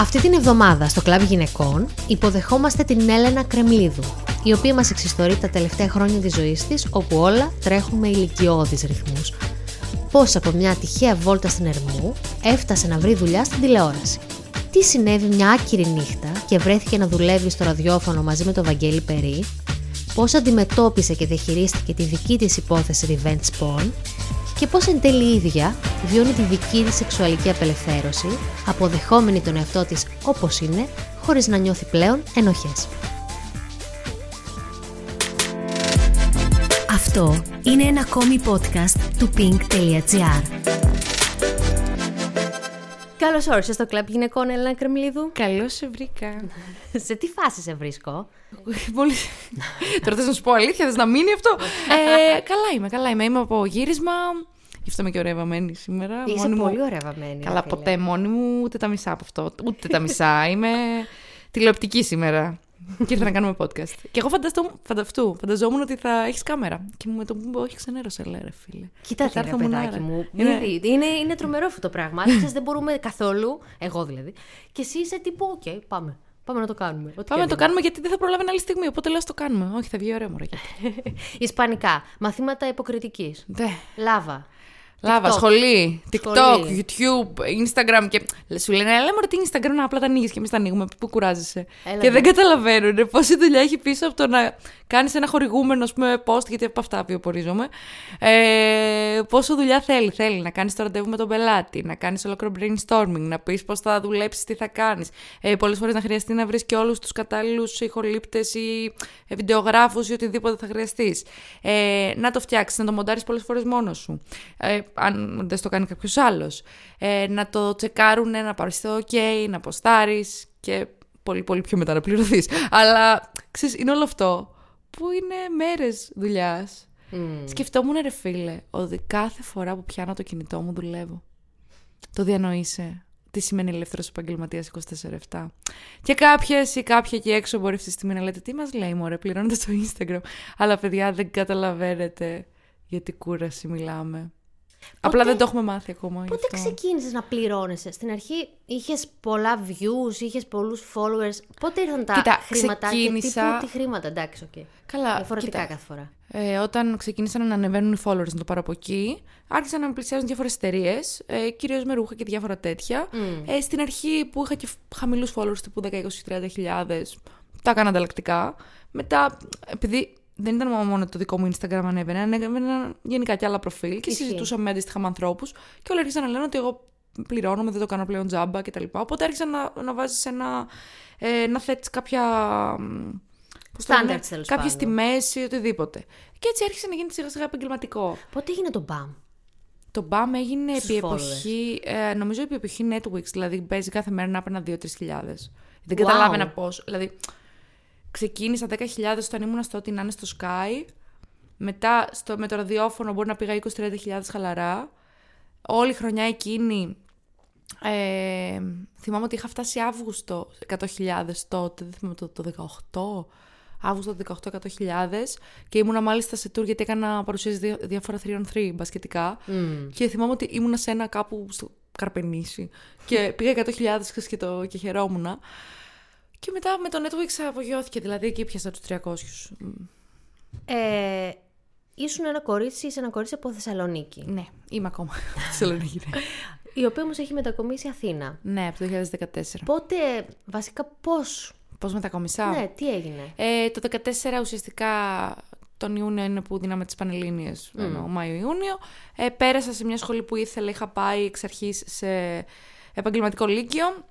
Αυτή την εβδομάδα στο κλαμπ γυναικών υποδεχόμαστε την Έλενα Κρεμλίδου, η οποία μας εξιστορεί τα τελευταία χρόνια της ζωής της, όπου όλα τρέχουν με ηλικιώδεις ρυθμούς. Πώς από μια τυχαία βόλτα στην Ερμού έφτασε να βρει δουλειά στην τηλεόραση. Τι συνέβη μια άκυρη νύχτα και βρέθηκε να δουλεύει στο ραδιόφωνο μαζί με τον Βαγγέλη Περί, πώς αντιμετώπισε και διαχειρίστηκε τη δική της υπόθεση revenge porn; Και πώς εν τέλει η ίδια βιώνει τη δική της σεξουαλική απελευθέρωση, αποδεχόμενη τον εαυτό της όπως είναι, χωρίς να νιώθει πλέον ενοχές. Αυτό είναι ένα ακόμη podcast του pink.gr. Καλώς όρισες στο κλαμπ γυναικών Έλληνα Κρεμλίδου. Καλώς σε βρήκα. σε τι φάση σε βρίσκω; Πολύ... Τώρα θες να σου πω αλήθεια, θες να μείνει αυτό; ε, καλά είμαι, καλά είμαι. Είμαι από γύρισμα. Γι' αυτό είμαι και ωραία βαμμένη σήμερα. Είσαι Μόνη μου- πολύ ωραία βαμμένη. Καλά, φίλε. ποτέ μόνη μου, ούτε τα μισά από αυτό. Ούτε τα μισά. είμαι τηλεοπτική σήμερα. και ήρθα να κάνουμε podcast. Και εγώ φανταστού, φανταυτού, φανταζόμουν ότι θα έχεις κάμερα. Και μου με το που μου είπε, Όχι, ξενέρωσε, λέει ρε φίλε. Κοίτα Θα τι ρε έρθω μονάρα. παιδάκι μου. Είναι- Είναι, είναι, είναι τρομερό αυτό το πράγμα. Άρχισες δεν μπορούμε καθόλου, εγώ δηλαδή. Και εσύ είσαι τύπου, οκ, πάμε. Πάμε να το κάνουμε. Ό,τι Πάμε να και το κάνουμε γιατί δεν θα προλάβει άλλη στιγμή. Οπότε λέω, «Ας το κάνουμε. Όχι, θα βγει ωραίο μωρέ. γιατί». είναι. Ισπανικά. Μαθήματα υποκριτικής. Δε. Λάβα. Λάβα, TikTok. σχολή, TikTok, Σχολή. YouTube, Instagram και σου λένε, έλα μωρέ τι Instagram να απλά τα ανοίγεις και εμείς τα ανοίγουμε, πού κουράζεσαι. Έλα, και ναι. δεν καταλαβαίνουν πόση δουλειά έχει πίσω από το να κάνεις ένα χορηγούμενο, ας πούμε, post, γιατί από αυτά βιοπορίζομαι. Ε, πόσο δουλειά θέλει, θέλει να κάνεις το ραντεβού με τον πελάτη, να κάνεις ολόκληρο brainstorming, να πεις πώς θα δουλέψεις, τι θα κάνεις. Ε, πολλές φορές να χρειαστεί να βρεις και όλους τους κατάλληλους ηχολήπτες ή ε, βιντεογράφους ή οτιδήποτε θα χρειαστείς. Ε, να το φτιάξεις, να το μοντάρεις πολλές φορές μόνος σου. Ε, αν δεν στο κάνει κάποιος άλλος. Ε, να το τσεκάρουν, να πάρεις το ok, να ποστάρεις και πολύ πολύ πιο μετά να πληρωθείς. Αλλά ξέρεις, είναι όλο αυτό που είναι μέρες δουλειάς. Σκεφτόμουν ρε φίλε, ότι κάθε φορά που πιάνω το κινητό μου δουλεύω. Το διανοείσαι. Τι σημαίνει ελεύθερος επαγγελματίας 24/7. Και κάποιες ή κάποια εκεί έξω μπορεί αυτή τη στιγμή να λέτε Τι μας λέει, Μωρέ, πληρώνετε στο Instagram. Αλλά παιδιά δεν καταλαβαίνετε για τι κούραση μιλάμε. Απλά δεν το έχουμε μάθει ακόμα. γι' Πότε αυτό. ξεκίνησες να πληρώνεσαι; Στην αρχή είχες πολλά views, είχες πολλούς followers. Πότε ήρθαν τα Κοίτα, χρήματα και ξεκίνησα- τύπου, τι χρήματα, εντάξει, οκ. Καλά, Διαφορετικά κοίτα. κάθε φορά. Ε, όταν ξεκίνησαν να ανεβαίνουν οι followers, να το πάρω από εκεί, άρχισαν να με πλησιάζουν διάφορες εταιρείες, ε, κυρίως με ρούχα και διάφορα τέτοια. Ε, στην αρχή που είχα και χαμηλούς followers τύπου 10, 20, 30 χιλιάδες, τα έκανα ανταλλακτικά. Μετά, επειδή δεν ήταν μόνο το δικό μου Instagram ανέβαινε, ανέβαιναν γενικά και άλλα προφίλ και Ισχύει. συζητούσα με αντίστοιχα με ανθρώπους και όλοι άρχισαν να λένε ότι εγώ πληρώνομαι, δεν το κάνω πλέον τζάμπα κτλ. Οπότε άρχισαν να, να βάζεις ένα. Ε, να θέτεις κάποια. μ, πώς το λένε, Standards, τέλος Κάποιες πάντων. τιμές ή οτιδήποτε. Και έτσι άρχισε να γίνει σιγά σιγά επαγγελματικό. Πότε έγινε το BAM. Το BAM έγινε Στους επί followers. εποχή, ε, νομίζω επί εποχή Netflix, δηλαδή παίζει κάθε μέρα να έπαιρνα 2-3 χιλιάδες. Δεν Wow. καταλάβαινα πώς. Δηλαδή, ξεκίνησα 10 χιλιάδες όταν ήμουν στο ότι να είναι στο Sky, μετά στο, με το ραδιόφωνο μπορεί να πήγα 20-30 χιλιάδες χαλαρά. Όλη η χρονιά εκείνη, ε, θυμάμαι ότι είχα φτάσει Αύγουστο 100.000 τότε, δεν θυμάμαι το, το 18. Αύγουστο του 18 100.000 και ήμουνα μάλιστα σε tour γιατί έκανα παρουσίαση διά- διάφορα 3 on 3 μπασκετικά. Και θυμάμαι ότι ήμουνα σε ένα κάπου στο Καρπενήσι. Και πήγα 100.000 ξέρεις, και, το, και χαιρόμουν και μετά με το Netflix απογειώθηκε δηλαδή εκεί πιάσα τους 300 Μ, Ε, ήσουν ένα κορίτσι, είσαι ένα κορίτσι από Θεσσαλονίκη. ναι είμαι ακόμα στη Θεσσαλονίκη ναι. Η οποία όμως έχει μετακομίσει Αθήνα. ναι από το 2014 Πότε, βασικά πώς; πώς μετακόμισα Ναι, τι έγινε; Ε, το 2014 ουσιαστικά τον Ιούνιο είναι που δίναμε τις Πανελλήνιες, mm. Μάιο-Ιούνιο. Ε, πέρασα σε μια σχολή που ήθελα, είχα πάει εξ αρχής σε επαγγελματικό λύκειο,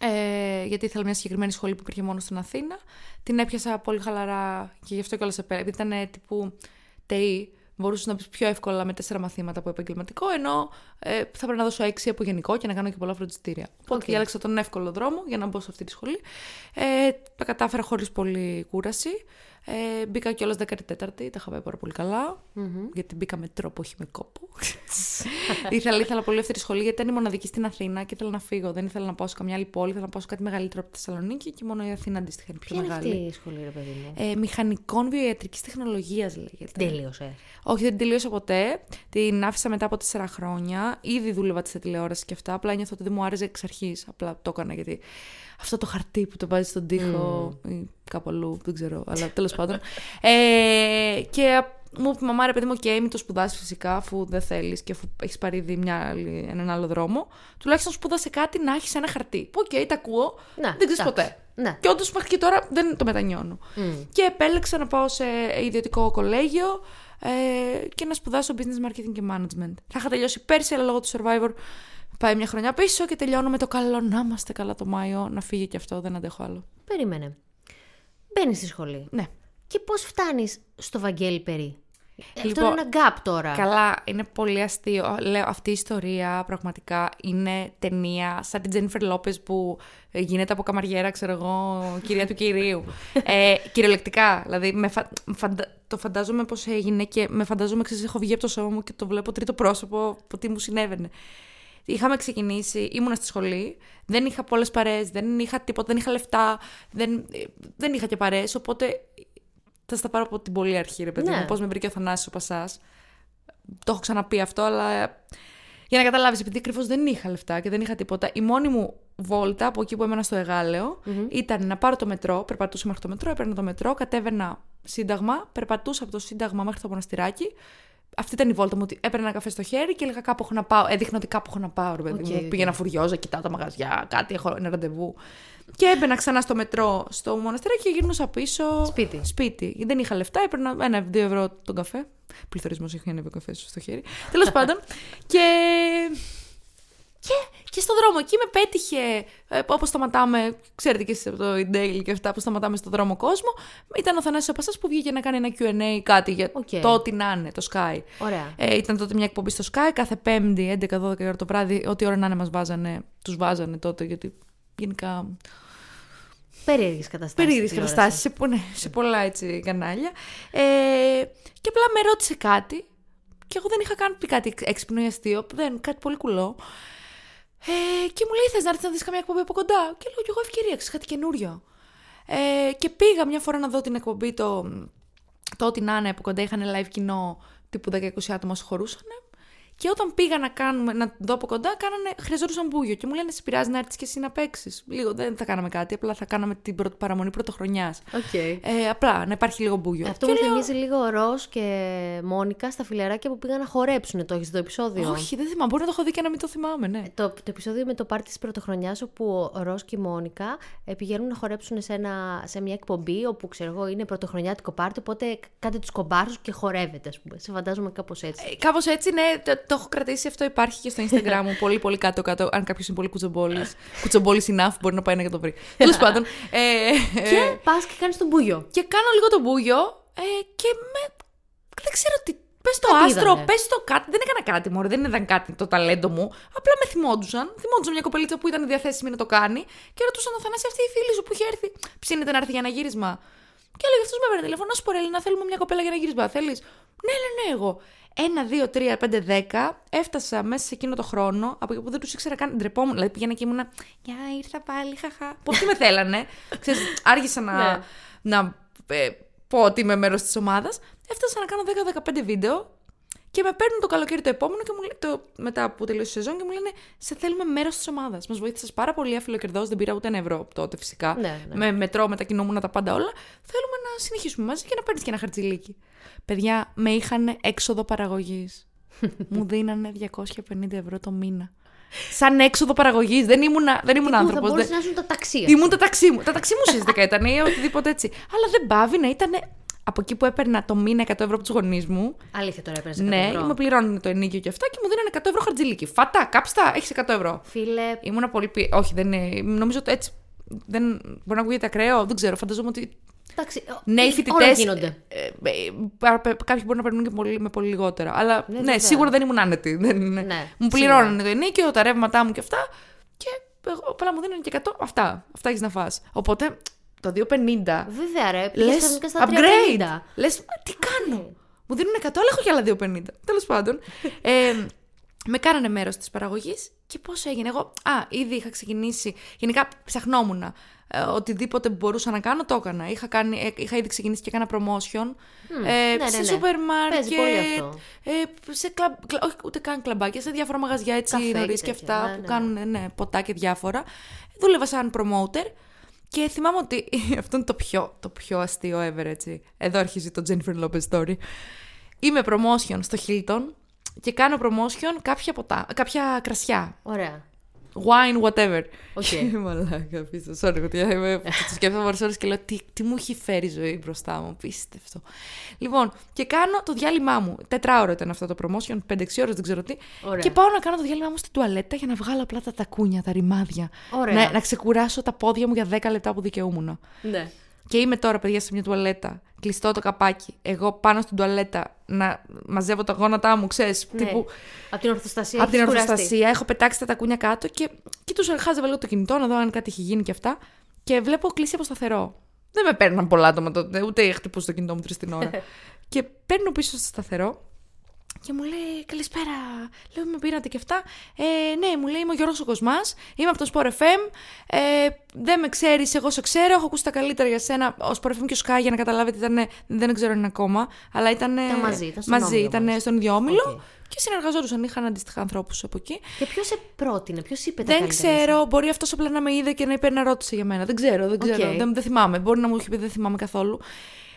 ε, γιατί ήθελα μια συγκεκριμένη σχολή που υπήρχε μόνο στην Αθήνα. Την έπιασα πολύ χαλαρά και γι' αυτό κιόλας σε πέρα, επειδή ήταν τύπου ΤΕΙ, μπορούσες να πεις πιο εύκολα με τέσσερα μαθήματα από επαγγελματικό, ενώ ε, θα πρέπει να δώσω έξι από γενικό και να κάνω και πολλά φροντιστήρια. Οπότε Οκ. διάλεξα τον εύκολο δρόμο για να μπω σε αυτή τη σχολή. Ε, τα κατάφερα χωρίς πολύ κούραση. Ε, μπήκα κιόλας 14η, τα είχα πάει πάρα πολύ καλά, Γιατί μπήκα με τρόπο, όχι με κόπο. ήθελα, ήθελα πολύ αυτή τη σχολή, γιατί ήταν η μοναδική στην Αθήνα και ήθελα να φύγω. Δεν ήθελα να πάω σε καμιά άλλη πόλη, ήθελα να πάω σε κάτι μεγαλύτερο από τη Θεσσαλονίκη και μόνο η Αθήνα αντίστοιχα είναι πιο Ποια μεγάλη. είναι αυτή η σχολή, ρε παιδί μου; Ε, μηχανικών βιοιατρικής τεχνολογίας λέγεται. Τελείωσε. Όχι, δεν την τελείωσα ποτέ. Την άφησα μετά από τέσσερα χρόνια. Ήδη δούλευα στη τηλεόρασης και αυτά. Απλά νιώθω ότι δεν μου άρεσε εξ αρχής. Απλά το έκανα γιατί αυτό το χαρτί που το βάζεις στον τοίχο ή κάπου αλλού, δεν ξέρω. Αλλά τέλος πάντων. Ε, και μου είπε η μαμά, ρε παιδί μου, και μην το σπουδάσεις φυσικά, αφού δεν θέλεις και αφού έχεις πάρει ήδη μια άλλη, έναν άλλο δρόμο. Τουλάχιστον σπούδασε κάτι να έχεις ένα χαρτί. OK, okay, τα ακούω. Να, δεν ξέρεις εντάξει. ποτέ. Ναι. Και όντως μέχρι και τώρα δεν το μετανιώνω. Και επέλεξα να πάω σε ιδιωτικό κολέγιο ε, και να σπουδάσω business marketing και management. Θα είχα τελειώσει πέρσι, αλλά λόγω του Survivor πάει μια χρονιά πίσω και τελειώνω με το καλό να είμαστε καλά το Μάιο. Να φύγει και αυτό, δεν αντέχω άλλο. Περίμενε. Μπαίνεις στη σχολή. Ναι. Και πώς φτάνεις στο Βαγγέλη Περί; Αυτό Λοιπόν, είναι ένα gap τώρα. Καλά, είναι πολύ αστείο. Λέω, αυτή η ιστορία πραγματικά είναι ταινία σαν την Τζένιφερ Λόπες που ε, γίνεται από καμαριέρα, ξέρω εγώ, κυρία του κυρίου. ε, κυριολεκτικά. Δηλαδή, με φα... φαντα- το φαντάζομαι πώς έγινε και με φαντάζομαι, ξέρεις, έχω βγει από το σώμα μου και το βλέπω τρίτο πρόσωπο από τι μου συνέβαινε. Είχαμε ξεκινήσει, ήμουνα στη σχολή, δεν είχα πολλές παρέες, δεν είχα τίποτα, δεν είχα λεφτά, δεν, ε, δεν είχα και παρέες. Οπότε θα στα πάρω από την πολύ αρχή, ρε παιδί Ναι. μου. Πώς με βρήκε ο Θανάσης ο Πασάς. Το έχω ξαναπεί αυτό, αλλά ε, για να καταλάβεις, επειδή ακριβώς δεν είχα λεφτά και δεν είχα τίποτα, η μόνη μου βόλτα από εκεί που έμενα στο εγαλεο ήταν να πάρω το μετρό, περπατούσα μέχρι το μετρό, έπαιρνα το μετρό, κατέβαινα Σύνταγμα, περπατούσα από το Σύνταγμα μέχρι το μοναστηράκι. Αυτή ήταν η βόλτα μου. Ότι έπαιρνα ένα καφέ στο χέρι και έλεγα κάπου έχω να πάω. Έδειχνα ότι κάπου έχω να πάω, ρε παιδί Οκ, μου. οκ. Πήγαινα φουριόζα, κοιτάω τα μαγαζιά, κάτι, έχω ένα ραντεβού. Και έμπαινα ξανά στο μετρό στο μοναστηράκι και γυρνούσα πίσω. Σπίτι. Σπίτι. Δεν είχα λεφτά, έπαιρνα ένα-δύο ευρώ τον καφέ. Πληθωρισμός είχε ανέβει ο καφές στο χέρι. Τέλος πάντων. Και. Και, και στον δρόμο εκεί με πέτυχε, ε, όπως σταματάμε, ξέρετε και εσείς από το Daily και αυτά που σταματάμε στον δρόμο κόσμο, ήταν ο Θανάσης Πασάς που βγήκε να κάνει ένα Q&A κάτι για Οκ. το ό,τι να είναι, το ΣΚΑΪ. Ωραία. Ε, ήταν τότε μια εκπομπή στο ΣΚΑΪ, κάθε Πέμπτη, 11-12 ώρα το βράδυ, ό,τι ώρα να είναι μας βάζανε, τους βάζανε τότε, γιατί γενικά Περίεργες καταστάσεις. περίεργες καταστάσεις σε, πο- ναι, σε πολλά έτσι κανάλια. Ε, και απλά με ρώτησε κάτι και εγώ δεν είχα καν πει κάτι έξυπνο ή αστείο, δεν, κάτι πολύ κουλό. Ε, και μου λέει: Θες να έρθεις να δεις καμιά εκπομπή από κοντά; Και λέω: Κι εγώ ευκαιρία, ξέρεις κάτι καινούριο. Ε, και πήγα μια φορά να δω την εκπομπή το, το ότι να είναι από κοντά. Είχαν live κοινό τύπου 10-20 άτομα σου χωρούσαν. Και όταν πήγα να, κάνουμε, να δω από κοντά, κάνανε, χρειαζόντουσαν μπούγιο. Και μου λένε: Σε πειράζει να έρθεις και εσύ να παίξεις. Λίγο δεν θα κάναμε κάτι, απλά θα κάναμε την πρώτη παραμονή πρωτοχρονιάς. Okay. Ε, απλά να υπάρχει λίγο μπούγιο. Αυτό Και μου λέω, θυμίζει λίγο Ρος και Μόνικα στα φιλεράκια που πήγαν να χορέψουν. Το έχεις το επεισόδιο; Όχι, δεν θυμάμαι. Μπορεί να το έχω δει και να μην το θυμάμαι, ναι. Το, το επεισόδιο με το πάρτι της πρωτοχρονιάς, όπου ο Ρος και η Μόνικα ε, πηγαίνουν να χορέψουν σε, ένα, σε μια εκπομπή όπου ξέρω εγώ είναι πρωτοχρονιάτικο πάρτι. Οπότε κάντε τους κομπάρους και χορεύετε, ας πούμε. Σε φαντάζομαι κάπως έτσι. Ε, Κάπως έτσι, ναι, το, το έχω κρατήσει αυτό. Υπάρχει και στο Instagram μου. πολύ, πολύ κάτω-κάτω. Αν κάποιος είναι πολύ κουτσομπόλης. κουτσομπόλης enough, μπορεί να πάει να και το βρει. Τέλος πάντων. Ε, και ε, πας και κάνεις τον μπούγιο. και κάνω λίγο το μπούγιο ε, και με. Δεν ξέρω τι. Πες το Κάτι άστρο, είδανε. πες το κάτι. Δεν έκανα κάτι μόνο, δεν ήταν κάτι το ταλέντο μου. Απλά με θυμόντουσαν. Θυμόντουσαν μια κοπελίτσα που ήταν διαθέσιμη να το κάνει και ρωτούσαν τον Θανάση αυτή η φίλη σου που είχε έρθει. Ψήνεται να έρθει για ένα γύρισμα; Και έλεγε αυτός με έπαιρνε τηλέφωνο, να σου πω ρε, να θέλουμε μια κοπέλα για ένα γύρισμα. Θέλεις; Ναι, ναι, ναι, εγώ. Ένα, δύο, τρία, πέντε, δέκα. Έφτασα μέσα σε εκείνο το χρόνο, από εκεί που δεν τους ήξερα καν. Ντρεπόμουν. Δηλαδή πήγαινα και ήμουνα. Γεια, ήρθα πάλι, χαχά. Πώς τι με θέλανε. Ξέρεις, άργησα να, Ναι. να ε, πω ότι είμαι μέρος της ομάδας. Έφτασα να κάνω 10-15 βίντεο και με παίρνουν το καλοκαίρι το επόμενο και μου λένε, το, μετά που τελείωσε η σεζόν και μου λένε Σε θέλουμε μέρος της ομάδας. Μας βοήθησες πάρα πολύ αφιλοκερδός, δεν πήρα ούτε ένα ευρώ τότε φυσικά. Ναι, ναι. Με μετρό, μετακινούμουν τα πάντα όλα. Θέλουμε να συνεχίσουμε μαζί και να παίρνεις και ένα χαρτζηλίκι. Παιδιά, με είχαν έξοδο παραγωγής. μου δίνανε 250 ευρώ το μήνα. Σαν έξοδο παραγωγής. Δεν ήμουν, δεν ήμουν Που θα άνθρωπος. μπορούσε να ζουν τα ταξία. Ήμουν τα ταξί μου. Τα ταξί μου ουσιαστικά ήταν ή οτιδήποτε έτσι. Αλλά δεν πάβει να ήταν από εκεί που έπαιρνα το μήνα 100 ευρώ από τους γονείς μου. Αλήθεια τώρα έπαιρνες Ναι, ευρώ. με πληρώνουν το ενίκιο και αυτά και μου δίνανε 100 ευρώ χαρτζηλίκι. Φατά, κάψτα, έχεις 100 ευρώ. Φίλε, Ήμουνα πολύ πι... Όχι, δεν είναι. Νομίζω ότι έτσι. Δεν... Μπορεί να ακούγεται ακραίο, δεν ξέρω. Φανταζόμαι ότι εντάξει, νέοι όλα φοιτητές. γίνονται. κάποιοι μπορεί να παίρνουν και πολύ, με πολύ λιγότερα. Αλλά ναι, βέβαια. σίγουρα δεν ήμουν άνετη. Δεν, είναι. Ναι, μου πληρώνανε το ενίκιο, τα ρεύματά μου και αυτά. Και εγώ, απλά μου δίνανε και 100. Αυτά. Αυτά έχεις να φας. Οπότε το 2,50. Βέβαια, ρε. Πήγες Λες, ξαφνικά στα 350. upgrade. Λες, «Μα τι κάνω; Μου δίνουν 100, αλλά έχω και άλλα 2,50. Τέλος πάντων. ε, με κάνανε μέρος της παραγωγής και πώς έγινε. Εγώ, α, ήδη είχα ξεκινήσει. Γενικά ψαχνόμουν. Ε, οτιδήποτε μπορούσα να κάνω, το έκανα. Είχα, κάνει, ε, είχα ήδη ξεκινήσει και έκανα promotion. ε, ναι, ναι, σε ναι. σούπερ Παίζει πολύ μάρκετ. αυτό. Ε, σε κλαμπ, κλα- όχι ούτε καν κλαμπάκια, σε διάφορα μαγαζιά έτσι Καφέ και νωρίς και τέτοια, αυτά ναι, που ναι. κάνουν ναι, ποτά και διάφορα. Δούλευα σαν promoter και θυμάμαι ότι αυτό είναι το πιο, το πιο αστείο ever έτσι. Εδώ αρχίζει το Jennifer Lopez story. Είμαι promotion στο Hilton και κάνω promotion κάποια, ποτά, κάποια κρασιά. Ωραία. Wine, whatever. OK. Μαλάκα, πίσω. Sorry, ότι είμαι. Το σκέφτομαι πολλές ώρες και λέω τι, τι μου έχει φέρει η ζωή μπροστά μου. Απίστευτο. Λοιπόν, και κάνω το διάλειμμά μου. Τετράωρο ήταν αυτό το promotion, 5-6 ώρες, δεν ξέρω τι. Ωραία. Και πάω να κάνω το διάλειμμά μου στην τουαλέτα για να βγάλω απλά τα τακούνια, τα ρημάδια. Ωραία. Να, να ξεκουράσω τα πόδια μου για 10 λεπτά που δικαιούμουν. Ναι. Και είμαι τώρα, παιδιά, σε μια τουαλέτα. Κλειστό το καπάκι. Εγώ πάνω στην τουαλέτα να μαζεύω τα γόνατά μου, ξέρεις. ναι. Τύπου Από την ορθοστασία. από την έχεις κουραστεί. ορθοστασία, έχω πετάξει τα τακούνια κάτω και κοιτούσα, χάζευα λίγο το κινητό να δω αν κάτι έχει γίνει και αυτά. Και βλέπω κλείσει από σταθερό. Δεν με παίρναν πολλά άτομα τότε, ούτε χτυπούσα το κινητό μου τρεις την ώρα. και παίρνω πίσω στο σταθερό και μου λέει Καλησπέρα. Λέω Με πήρατε και αυτά. Ε, ναι, μου λέει Είμαι ο Γιώργος ο Κοσμάς, Είμαι από το Sport FM. Ε, δεν με ξέρεις, εγώ σε ξέρω. Έχω ακούσει τα καλύτερα για σένα. Ο Sport FM και ο ΣΚΑΪ, για να καταλάβετε, ήταν. Δεν ξέρω αν είναι ακόμα. Αλλά ήταν. Ήταν μαζί, ήταν στον μαζί, όμιλο ήταν μας. στον ίδιο όμιλο. Οκ. Και συνεργαζόντουσαν, είχαν αντίστοιχα ανθρώπους από εκεί. Και ποιος σε πρότεινε, ποιος είπε τα Δεν καλύτερα ξέρω, μπορεί αυτός απλά να με είδε και να είπε να ρώτησε για μένα. Δεν ξέρω, δεν ξέρω. Οκ. Δεν, δεν θυμάμαι. Μπορεί να μου έχει πει, δεν θυμάμαι καθόλου.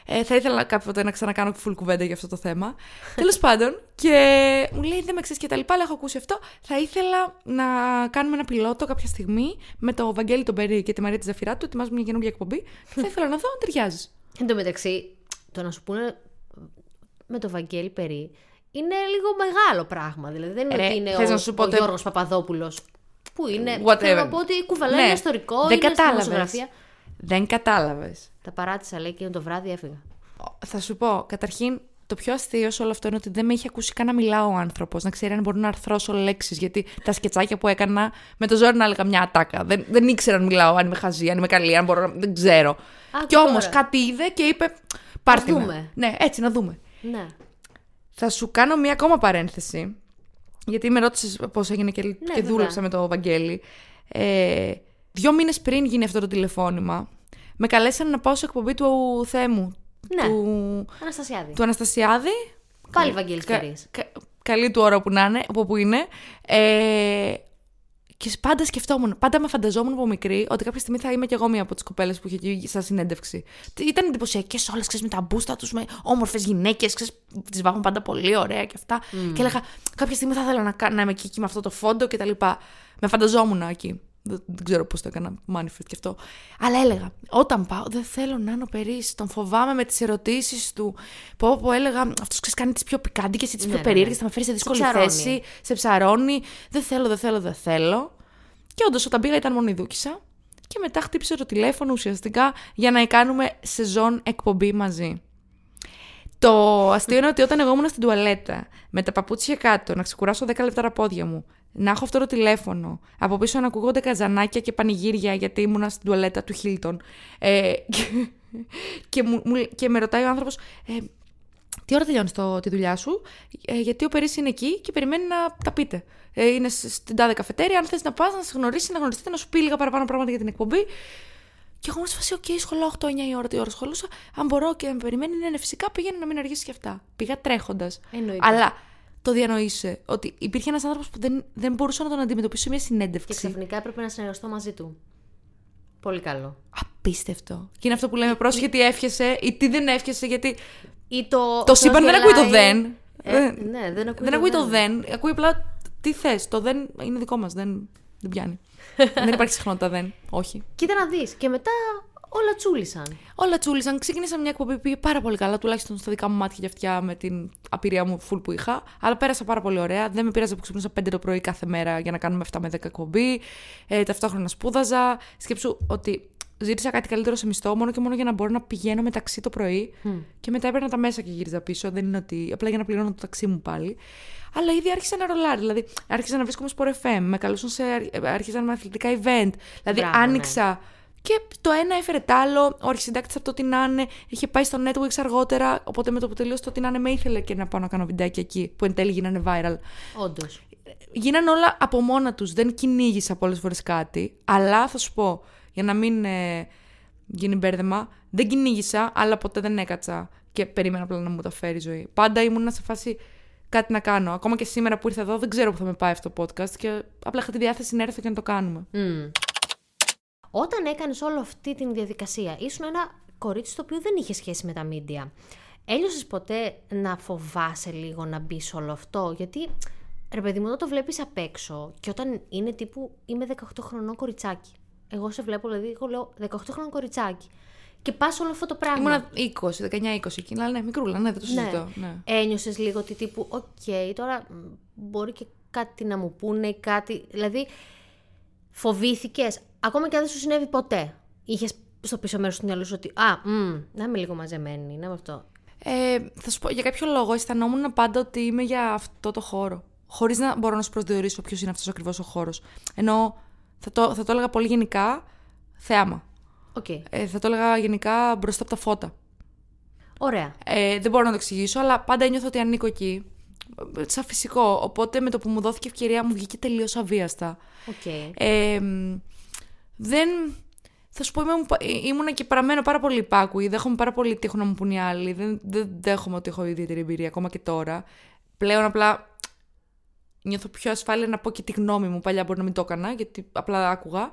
Ε, θα ήθελα κάποτε να ξανακάνω full κουβέντα για αυτό το θέμα. Τέλος πάντων, και μου λέει δεν με ξέρεις και τα λοιπά, αλλά έχω ακούσει αυτό. Θα ήθελα να κάνουμε ένα πιλότο κάποια στιγμή με το Βαγγέλη τον Περί και τη Μαρία τη Ζαφυράτου. Ετοιμάζουμε μια καινούργια εκπομπή. θα ήθελα να δω αν ταιριάζει. Εν τω μεταξύ, το να σου πούνε με το Βαγγέλη Περί είναι λίγο μεγάλο πράγμα. Δηλαδή δεν είναι Ρε, ότι είναι θες ο, να σου πω ο τε- Γιώργος Παπαδόπουλος που είναι. Whatever. Θέλω να πω ότι κουβαλάει Ναι, ένα ιστορικό, δεν είναι στην κατάλαβες. Δημοσιογραφία. Δεν κατάλαβες. Τα παράτησα, λέει, και το βράδυ έφυγα. Θα σου πω, καταρχήν, το πιο αστείο σε όλο αυτό είναι ότι δεν με είχε ακούσει καν να μιλάω ο άνθρωπος, να ξέρει αν μπορώ να αρθρώσω λέξεις. Γιατί τα σκετσάκια που έκανα με το ζόρι να έλεγα μια ατάκα. Δεν, δεν ήξερα αν μιλάω, αν είμαι χαζή, αν είμαι καλή, αν μπορώ να. Δεν ξέρω. και και όμως τώρα. κάτι είδε και είπε. Πάρτε με». δούμε. Ναι, έτσι να δούμε. Ναι. Θα σου κάνω μία ακόμα παρένθεση. Γιατί με ρώτησες πώς έγινε και, και Ναι, βέβαια. δούλεψα με το Βαγγέλη. Ε, δύο μήνες πριν γίνει αυτό το τηλεφώνημα, με καλέσαν να πάω σε εκπομπή του Θέμου. Ναι. Του, Αναστασιάδη. του Αναστασιάδη. Πάλι Βαγγέλης Κα- Περίς. κα- καλή του ώρα που να είναι, από που είναι. Ε, και πάντα σκεφτόμουν, πάντα με φανταζόμουν από μικρή ότι κάποια στιγμή θα είμαι κι εγώ μία από τις κοπέλες που είχε εκεί στα συνέντευξη. Τι- Ήταν εντυπωσιακές όλες, ξέρεις, με τα μπούστα τους, με όμορφες γυναίκες, ξέρεις, τις βάφουν πάντα πολύ ωραία και αυτά. Και έλεγα, κάποια στιγμή θα ήθελα να, κα- να είμαι εκεί και με αυτό το φόντο και τα λοιπά. Με φανταζόμουν εκεί. Δεν, δεν ξέρω πώς το έκανα, manifest και αυτό. Αλλά έλεγα, όταν πάω, δεν θέλω να είναι ο Περίς. Τον φοβάμαι με τις ερωτήσεις του. Πω, πω, έλεγα, αυτός ξέρεις, κάνει τις πιο πικάντικες ή τις Ναι, πιο ναι, ναι. περίεργε, θα με φέρει σε δύσκολη ψαρώνει. θέση, σε ψαρώνει. Δεν θέλω, δεν θέλω, δεν θέλω. Και όντως, όταν πήγα ήταν μόνο η Δούκησα. Και μετά χτύπησε το τηλέφωνο ουσιαστικά για να κάνουμε σεζόν εκπομπή μαζί. Το αστείο είναι ότι όταν εγώ ήμουν στην τουαλέτα, με τα παπούτσια κάτω, να ξεκουράσω 10 λεπτά τα πόδια μου, να έχω αυτό το τηλέφωνο, από πίσω να ακούγονται καζανάκια και πανηγύρια γιατί ήμουνα στην τουαλέτα του Χίλτον. Ε, και, και, μου, μου- και με ρωτάει ο άνθρωπος, ε, τι ώρα τελειώνεις τη δουλειά σου, ε, γιατί ο Περίς είναι εκεί και περιμένει να τα πείτε. Ε, είναι σ- στην τάδε καφετέρια, αν θες να πας, να σε γνωρίσει, να γνωριστείτε, να σου πει λίγα παραπάνω πράγματα για την εκπομπή. Και εγώ ήμουν σε φάση, οκ, σχολάω 8-9 η ώρα, τι ώρα σχολούσα. Αν μπορώ και με περιμένει, ναι, ναι, φυσικά πήγαινε να μην αργήσει και αυτά. Πήγα τρέχοντας. Εννοείται. Αλλά το διανοείσαι ότι υπήρχε ένας άνθρωπος που δεν, δεν μπορούσα να τον αντιμετωπίσω σε μια Και συνέντευξη. ξαφνικά έπρεπε να συνεργαστώ μαζί του. Πολύ καλό. Απίστευτο. Και είναι αυτό που λέμε πρόσεχε τι εύχεσαι ή τι δεν εύχεσαι, γιατί Ή το. το σύμπαν δεν ακούει το γελάει- δεν. Ε, Ε, ναι, δεν ακούει δεν ακούει το δεν. Ακούει απλά τι θες. Το δεν είναι δικό μας. Δεν, δεν πιάνει. Δεν υπάρχει συχνότητα δεν. Όχι. Κοίτα να δεις. Και μετά όλα τσούλησαν. Όλα τσούλησαν. Ξεκίνησα μια εκπομπή που πήγε πάρα πολύ καλά, τουλάχιστον στα δικά μου μάτια και αυτιά με την απειρία μου full που είχα. Αλλά πέρασα πάρα πολύ ωραία. Δεν με πείραζε που ξυπνούσα 5 το πρωί κάθε μέρα για να κάνουμε 7 με 10 εκπομπή. Ε, ταυτόχρονα σπούδαζα. Σκέψου ότι ζήτησα κάτι καλύτερο σε μισθό μόνο και μόνο για να μπορώ να πηγαίνω μεταξύ το πρωί. Και μετά έπαιρνα τα μέσα και γύριζα πίσω. Δεν είναι ότι. απλά για να πληρώνω το ταξί μου πάλι. Αλλά ήδη άρχισα να ρολάρει. Δηλαδή, άρχισα να βρίσκομαι στο FM. Με καλούσαν σε. Άρχιζαν με αθλητικά event. Δηλαδή, Μπράβο, ναι. άνοιξα Και το ένα έφερε τ' άλλο. Ο αρχισυντάκτης από το τι να είναι είχε πάει στο Netflix αργότερα. Οπότε με το που τελείωσε το τι να είναι με ήθελε και να πάω να κάνω βιντεάκι εκεί. Που εν τέλει γίνανε viral. Όντως. Γίνανε όλα από μόνα τους. Δεν κυνήγησα πολλές φορές κάτι. Αλλά θα σου πω, για να μην ε, γίνει μπέρδεμα, δεν κυνήγησα, αλλά ποτέ δεν έκατσα. Και περίμενα απλά να μου τα φέρει η ζωή. Πάντα ήμουν σε φάση κάτι να κάνω. Ακόμα και σήμερα που ήρθα εδώ, δεν ξέρω που θα με πάει αυτό το podcast. Και απλά είχα τη διάθεση να έρθω και να το κάνουμε. Μμ. Όταν έκανες όλη αυτή τη διαδικασία, ήσουν ένα κορίτσι το οποίο δεν είχε σχέση με τα μίντια. Ένιωσες ποτέ να φοβάσαι λίγο να μπει σε όλο αυτό, γιατί ρε παιδί μου, όταν το βλέπεις απ' έξω και όταν είναι τύπου είμαι 18 χρονών κοριτσάκι. Εγώ σε βλέπω, δηλαδή, εγώ λέω 18 χρονών κοριτσάκι. Και πας όλο αυτό το πράγμα. Ήμουνα 20, 19-20 εκεί. Αλλά ναι, μικρούλα, ναι, δεν το συζητώ. Ναι. Ένιωσες λίγο ότι τύπου, οκ, τώρα μ, μπορεί και κάτι να μου πούνε, κάτι. Δηλαδή, φοβήθηκες, ακόμα και αν δεν σου συνέβη ποτέ. Είχες στο πίσω μέρος του μυαλού σου ότι, Α, μ, να είμαι λίγο μαζεμένη, να είμαι αυτό. Ε, θα σου πω, για κάποιο λόγο αισθανόμουν πάντα ότι είμαι για αυτό το χώρο. Χωρίς να μπορώ να σου προσδιορίσω ποιος είναι αυτός ακριβώς ο χώρος. Ενώ θα το, θα το έλεγα πολύ γενικά θέαμα. Οκ. Ε, θα το έλεγα γενικά μπροστά από τα φώτα. Ωραία. Ε, δεν μπορώ να το εξηγήσω, αλλά πάντα νιώθω ότι ανήκω εκεί. Ε, Σαν φυσικό. Οπότε με το που μου δόθηκε ευκαιρία μου βγήκε τελείως αβίαστα. Οκ. Ε, μ, δεν. Θα σου πω, ήμουν, ήμουνα και παραμένω πάρα πολύ υπάκουη. Δέχομαι πάρα πολύ τείχο να μου πουν οι άλλοι. Δεν, δεν δέχομαι ότι έχω ιδιαίτερη εμπειρία ακόμα και τώρα. Πλέον απλά νιώθω πιο ασφάλεια να πω και τη γνώμη μου. Παλιά μπορεί να μην το έκανα, γιατί απλά άκουγα.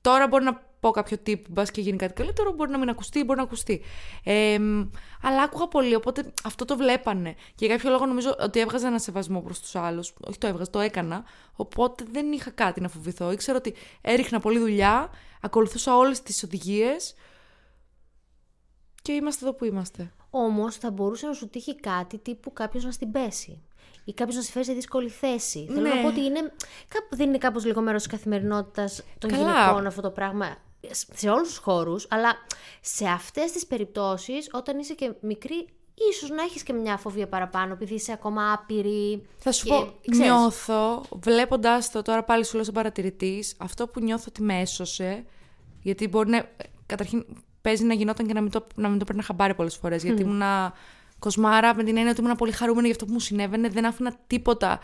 Τώρα μπορεί να πω κάποιο τύπο, μπας και γίνει κάτι καλύτερο, μπορεί να μην ακουστεί, μπορεί να ακουστεί. Ε, μ, αλλά άκουγα πολύ, οπότε αυτό το βλέπανε. Και για κάποιο λόγο νομίζω ότι έβγαζα ένα σεβασμό προς τους άλλους. Όχι το έβγαζα, το έκανα. Οπότε δεν είχα κάτι να φοβηθώ. Ήξερα ότι έριχνα πολλή δουλειά, ακολουθούσα όλες τις οδηγίες. Και είμαστε εδώ που είμαστε. Όμως θα μπορούσε να σου τύχει κάτι τύπου κάποιος να στην πέσει. Ή κάποιος να σε φέρει σε δύσκολη θέση. Θέλω Ναι. να πω ότι είναι, κάπου- δεν είναι κάπως λίγο μέρος της καθημερινότητας των Καλά. γυναικών αυτό το πράγμα σε όλους τους χώρους, αλλά σε αυτές τις περιπτώσεις, όταν είσαι και μικρή, ίσως να έχεις και μια φοβία παραπάνω, επειδή είσαι ακόμα άπειρη. Θα σου και, πω, ξέρεις, νιώθω, βλέποντα το τώρα πάλι σου λέω σαν παρατηρητής, αυτό που νιώθω ότι με έσωσε, γιατί μπορεί να. Καταρχήν, παίζει να γινόταν και να μην το, να μην το παίρνα χαμπάρι πολλές φορές. Γιατί ήμουνα κοσμάρα με την έννοια ότι ήμουν πολύ χαρούμενη για αυτό που μου συνέβαινε. Δεν άφηνα τίποτα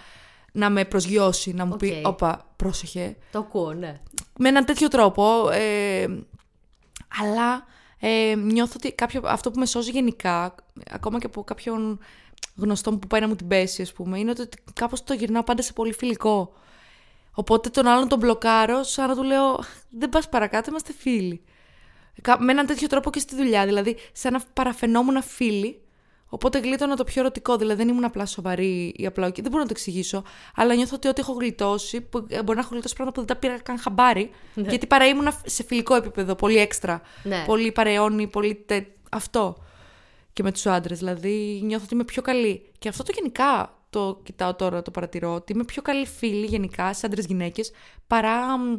να με προσγειώσει, να μου πει: Οκ. Όπα, πρόσεχε. Το ακούω, ναι. Με έναν τέτοιο τρόπο. Ε, αλλά ε, νιώθω ότι κάποιο, αυτό που με σώζει γενικά, ακόμα και από κάποιον γνωστό μου που πάει να μου την πέσει, ας πούμε, είναι ότι κάπως το γυρνάω πάντα σε πολύ φιλικό. Οπότε τον άλλον τον μπλοκάρω, σαν να του λέω: Δεν πας παρακάτω, είμαστε φίλοι. Κα- Με έναν τέτοιο τρόπο και στη δουλειά. Δηλαδή, σαν να παραγινόμουν φίλοι. Οπότε γλίτωνα το πιο ερωτικό. Δηλαδή, δεν ήμουν απλά σοβαρή ή απλά. Δεν μπορώ να το εξηγήσω. Αλλά νιώθω ότι ό,τι έχω γλιτώσει, που ε, μπορεί να έχω γλιτώσει πράγματα που δεν τα πήρα καν χαμπάρι. Γιατί παρά ήμουν σε φιλικό επίπεδο, πολύ έξτρα. Ναι. Πολύ παρεώνει, πολύ. τε- Αυτό. Και με τους άντρες. Δηλαδή, νιώθω ότι είμαι πιο καλή. Και αυτό το γενικά το κοιτάω τώρα, το παρατηρώ. Ότι είμαι πιο καλή φίλη γενικά σε άντρε-γυναίκε παρά. μ,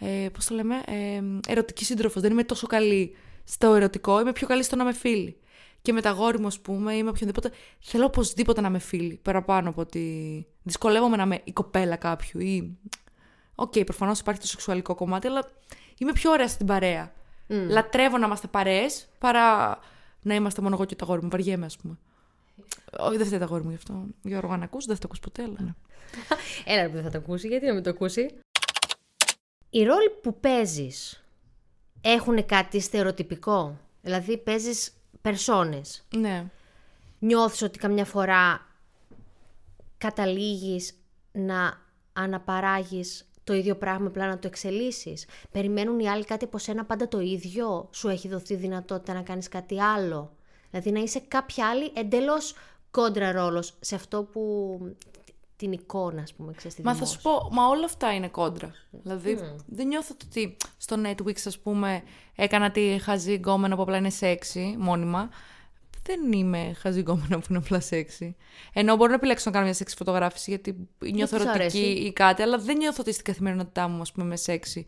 Ε, Πώς το λέμε, ε, ερωτική σύντροφος. Δεν είμαι τόσο καλή στο ερωτικό, είμαι πιο καλή στο να είμαι φίλη. Και με τ' αγόρι μου, ας πούμε, ή με οποιονδήποτε. Θέλω οπωσδήποτε να είμαι φίλη. Παραπάνω από ότι. Δυσκολεύομαι να είμαι η κοπέλα κάποιου ή. Οκ, okay, προφανώς υπάρχει το σεξουαλικό κομμάτι, αλλά είμαι πιο ωραία στην παρέα. Λατρεύω να είμαστε παρέες παρά να είμαστε μόνο εγώ και το αγόρι μου. Βαριέμαι, ας πούμε. Όχι, δεν φταίει το αγόρι μου γι' αυτό. Γιώργο, αν ακούς, δεν θα το ακούς ποτέ, αλλά ναι. Έλα ρε που δεν θα το ακούσει, γιατί να μην το ακούσει; Οι ρόλοι που παίζεις έχουν κάτι στερεοτυπικό; Δηλαδή παίζεις περσόνες. Ναι. Νιώθεις ότι καμιά φορά καταλήγεις να αναπαράγεις το ίδιο πράγμα, απλά να το εξελίσσεις; Περιμένουν οι άλλοι κάτι από σένα πάντα το ίδιο; Σου έχει δοθεί δυνατότητα να κάνεις κάτι άλλο; Δηλαδή να είσαι κάποια άλλη εντελώς κόντρα ρόλος σε αυτό που... την εικόνα, ας πούμε, ξέρεις, τη Μα θα δημόσια. σου πω, μα όλα αυτά είναι κόντρα. Δηλαδή, δεν νιώθω ότι στο Netflix, ας πούμε, έκανα τη χαζή γκόμενα που απλά είναι σεξy, μόνιμα. Δεν είμαι χαζή γκόμενα που είναι απλά σεξy. Ενώ μπορώ να επιλέξω να κάνω μια σεξy φωτογράφηση γιατί νιώθω σου ερωτική αρέσει; ή κάτι, αλλά δεν νιώθω ότι στην καθημερινότητά μου, ας πούμε, είμαι σεξy.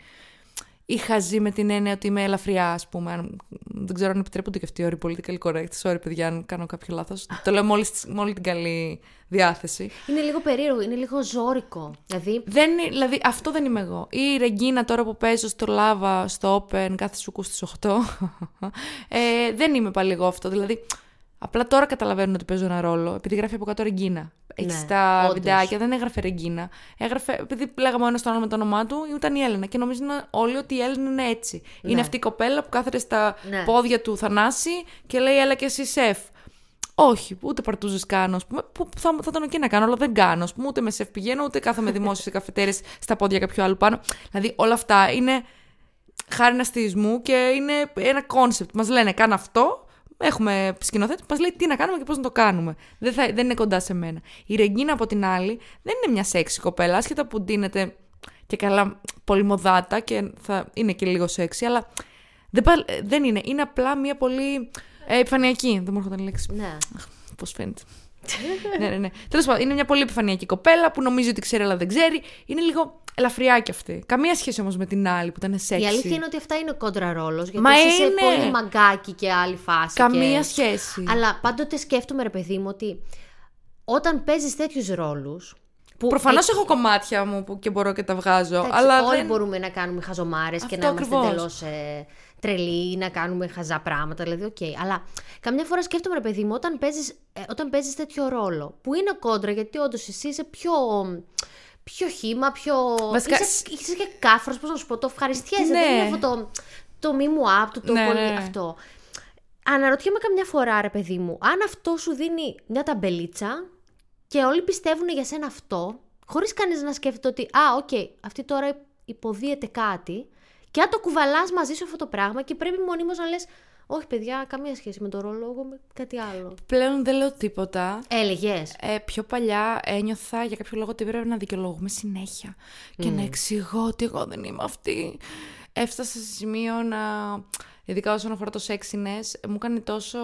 Ή χαζή με την έννοια ότι είμαι ελαφριά, ας πούμε. Αν, δεν ξέρω αν επιτρέπονται και αυτοί οι όροι political correct. Sorry, παιδιά, αν κάνω κάποιο λάθος. το λέω μόλι με όλη την καλή διάθεση. Είναι λίγο περίεργο, είναι λίγο ζώρικο. Δηλαδή, Δεν, είναι- δηλαδή, αυτό δεν είμαι εγώ. Ή η Ρεγκίνα τώρα που παίζω στο Λάβα, στο Open, κάθε σου στις 8. ε, δεν είμαι πάλι εγώ αυτό. Δηλαδή, απλά τώρα καταλαβαίνω ότι παίζω ένα ρόλο, επειδή γράφει από κάτω Ρεγκίνα. Έχεις Ναι, τα όντως. βιντεάκια, δεν έγραφε Ρεγκίνα. Έγραφε, επειδή λέγαμε ο ένα τον άλλο με το όνομά του, ήταν η Έλενα. Και νομίζουν όλοι ότι η Έλενα είναι έτσι. Ναι. Είναι αυτή η κοπέλα που κάθεται στα Ναι. πόδια του Θανάση και λέει: Έλα και εσύ σεξ. Όχι, ούτε παρτούζες κάνω, ας πούμε. Που θα, θα ήταν και να κάνω, αλλά δεν κάνω. Ας πούμε, ούτε με σεφ πηγαίνω, ούτε κάθομαι δημόσιο σε καφετέριες στα πόδια κάποιου άλλου πάνω. Δηλαδή, όλα αυτά είναι χάριν αστεϊσμού και είναι ένα concept. Μας λένε, κάνε αυτό. Έχουμε σκηνοθέτη που μας λέει τι να κάνουμε και πώς να το κάνουμε. Δεν, θα, δεν είναι κοντά σε μένα. Η Ρεγκίνα από την άλλη δεν είναι μια σεξι κοπέλα, άσχετα που ντύνεται και καλά πολύ μοδάτα και θα είναι και λίγο σεξι, αλλά δεν, πα- δεν είναι. Είναι απλά μια πολύ ε, επιφανειακή. Δεν μου έρχονταν η λέξη. ναι. Πώς φαίνεται. ναι, ναι, ναι. Τέλος πάντων, είναι μια πολύ επιφανειακή κοπέλα που νομίζει ότι ξέρει, αλλά δεν ξέρει. Είναι λίγο ελαφριά κι αυτή. Καμία σχέση όμως με την άλλη που ήταν σεξι. Η αλήθεια είναι ότι αυτά είναι κόντρα ρόλο. Γιατί Μα εσύ είσαι είναι. πολύ μαγκάκι και άλλη φάση. Καμία και... σχέση. Αλλά πάντοτε σκέφτομαι, ρε παιδί μου, ότι όταν παίζεις τέτοιους ρόλους. Προφανώς έχω κομμάτια μου που και μπορώ και τα βγάζω. Εντάξει, αλλά όλοι δεν... μπορούμε να κάνουμε χαζομάρες και Αυτό να είμαστε ακριβώς. εντελώς ε, τρελοί ή να κάνουμε χαζά πράγματα. Δηλαδή, οκ. Αλλά καμιά φορά σκέφτομαι, ρε παιδί μου, όταν παίζεις όταν παίζεις τέτοιο ρόλο, που είναι κόντρα, γιατί όντως εσύ είσαι πιο. Πιο χύμα, πιο. Βασικά, Είσαι, είσαι και κάφρος, πώς να σου πω, το ευχαριστιέσαι. Ναι. Δεν είναι αυτό το, το μη μου άπτου, το Ναι, πολύ ναι, ναι. αυτό. Αναρωτιέμαι καμιά φορά, ρε παιδί μου, αν αυτό σου δίνει μια ταμπελίτσα και όλοι πιστεύουν για σένα αυτό, χωρίς κανείς να σκέφτεται ότι, Α, οκ, αυτή τώρα υποδίεται κάτι, και αν το κουβαλάς μαζί σου αυτό το πράγμα και πρέπει μονίμως να λες, Όχι, παιδιά, καμία σχέση με το ρόλο, εγώ με κάτι άλλο. Πλέον δεν λέω τίποτα. Έλεγες. Ε, πιο παλιά ένιωθα για κάποιο λόγο ότι έπρεπε να δικαιολογούμε συνέχεια και να εξηγώ ότι εγώ δεν είμαι αυτή. Έφτασα σε σημείο να. Ειδικά όσον αφορά το sexiness, μου έκανε τόσο.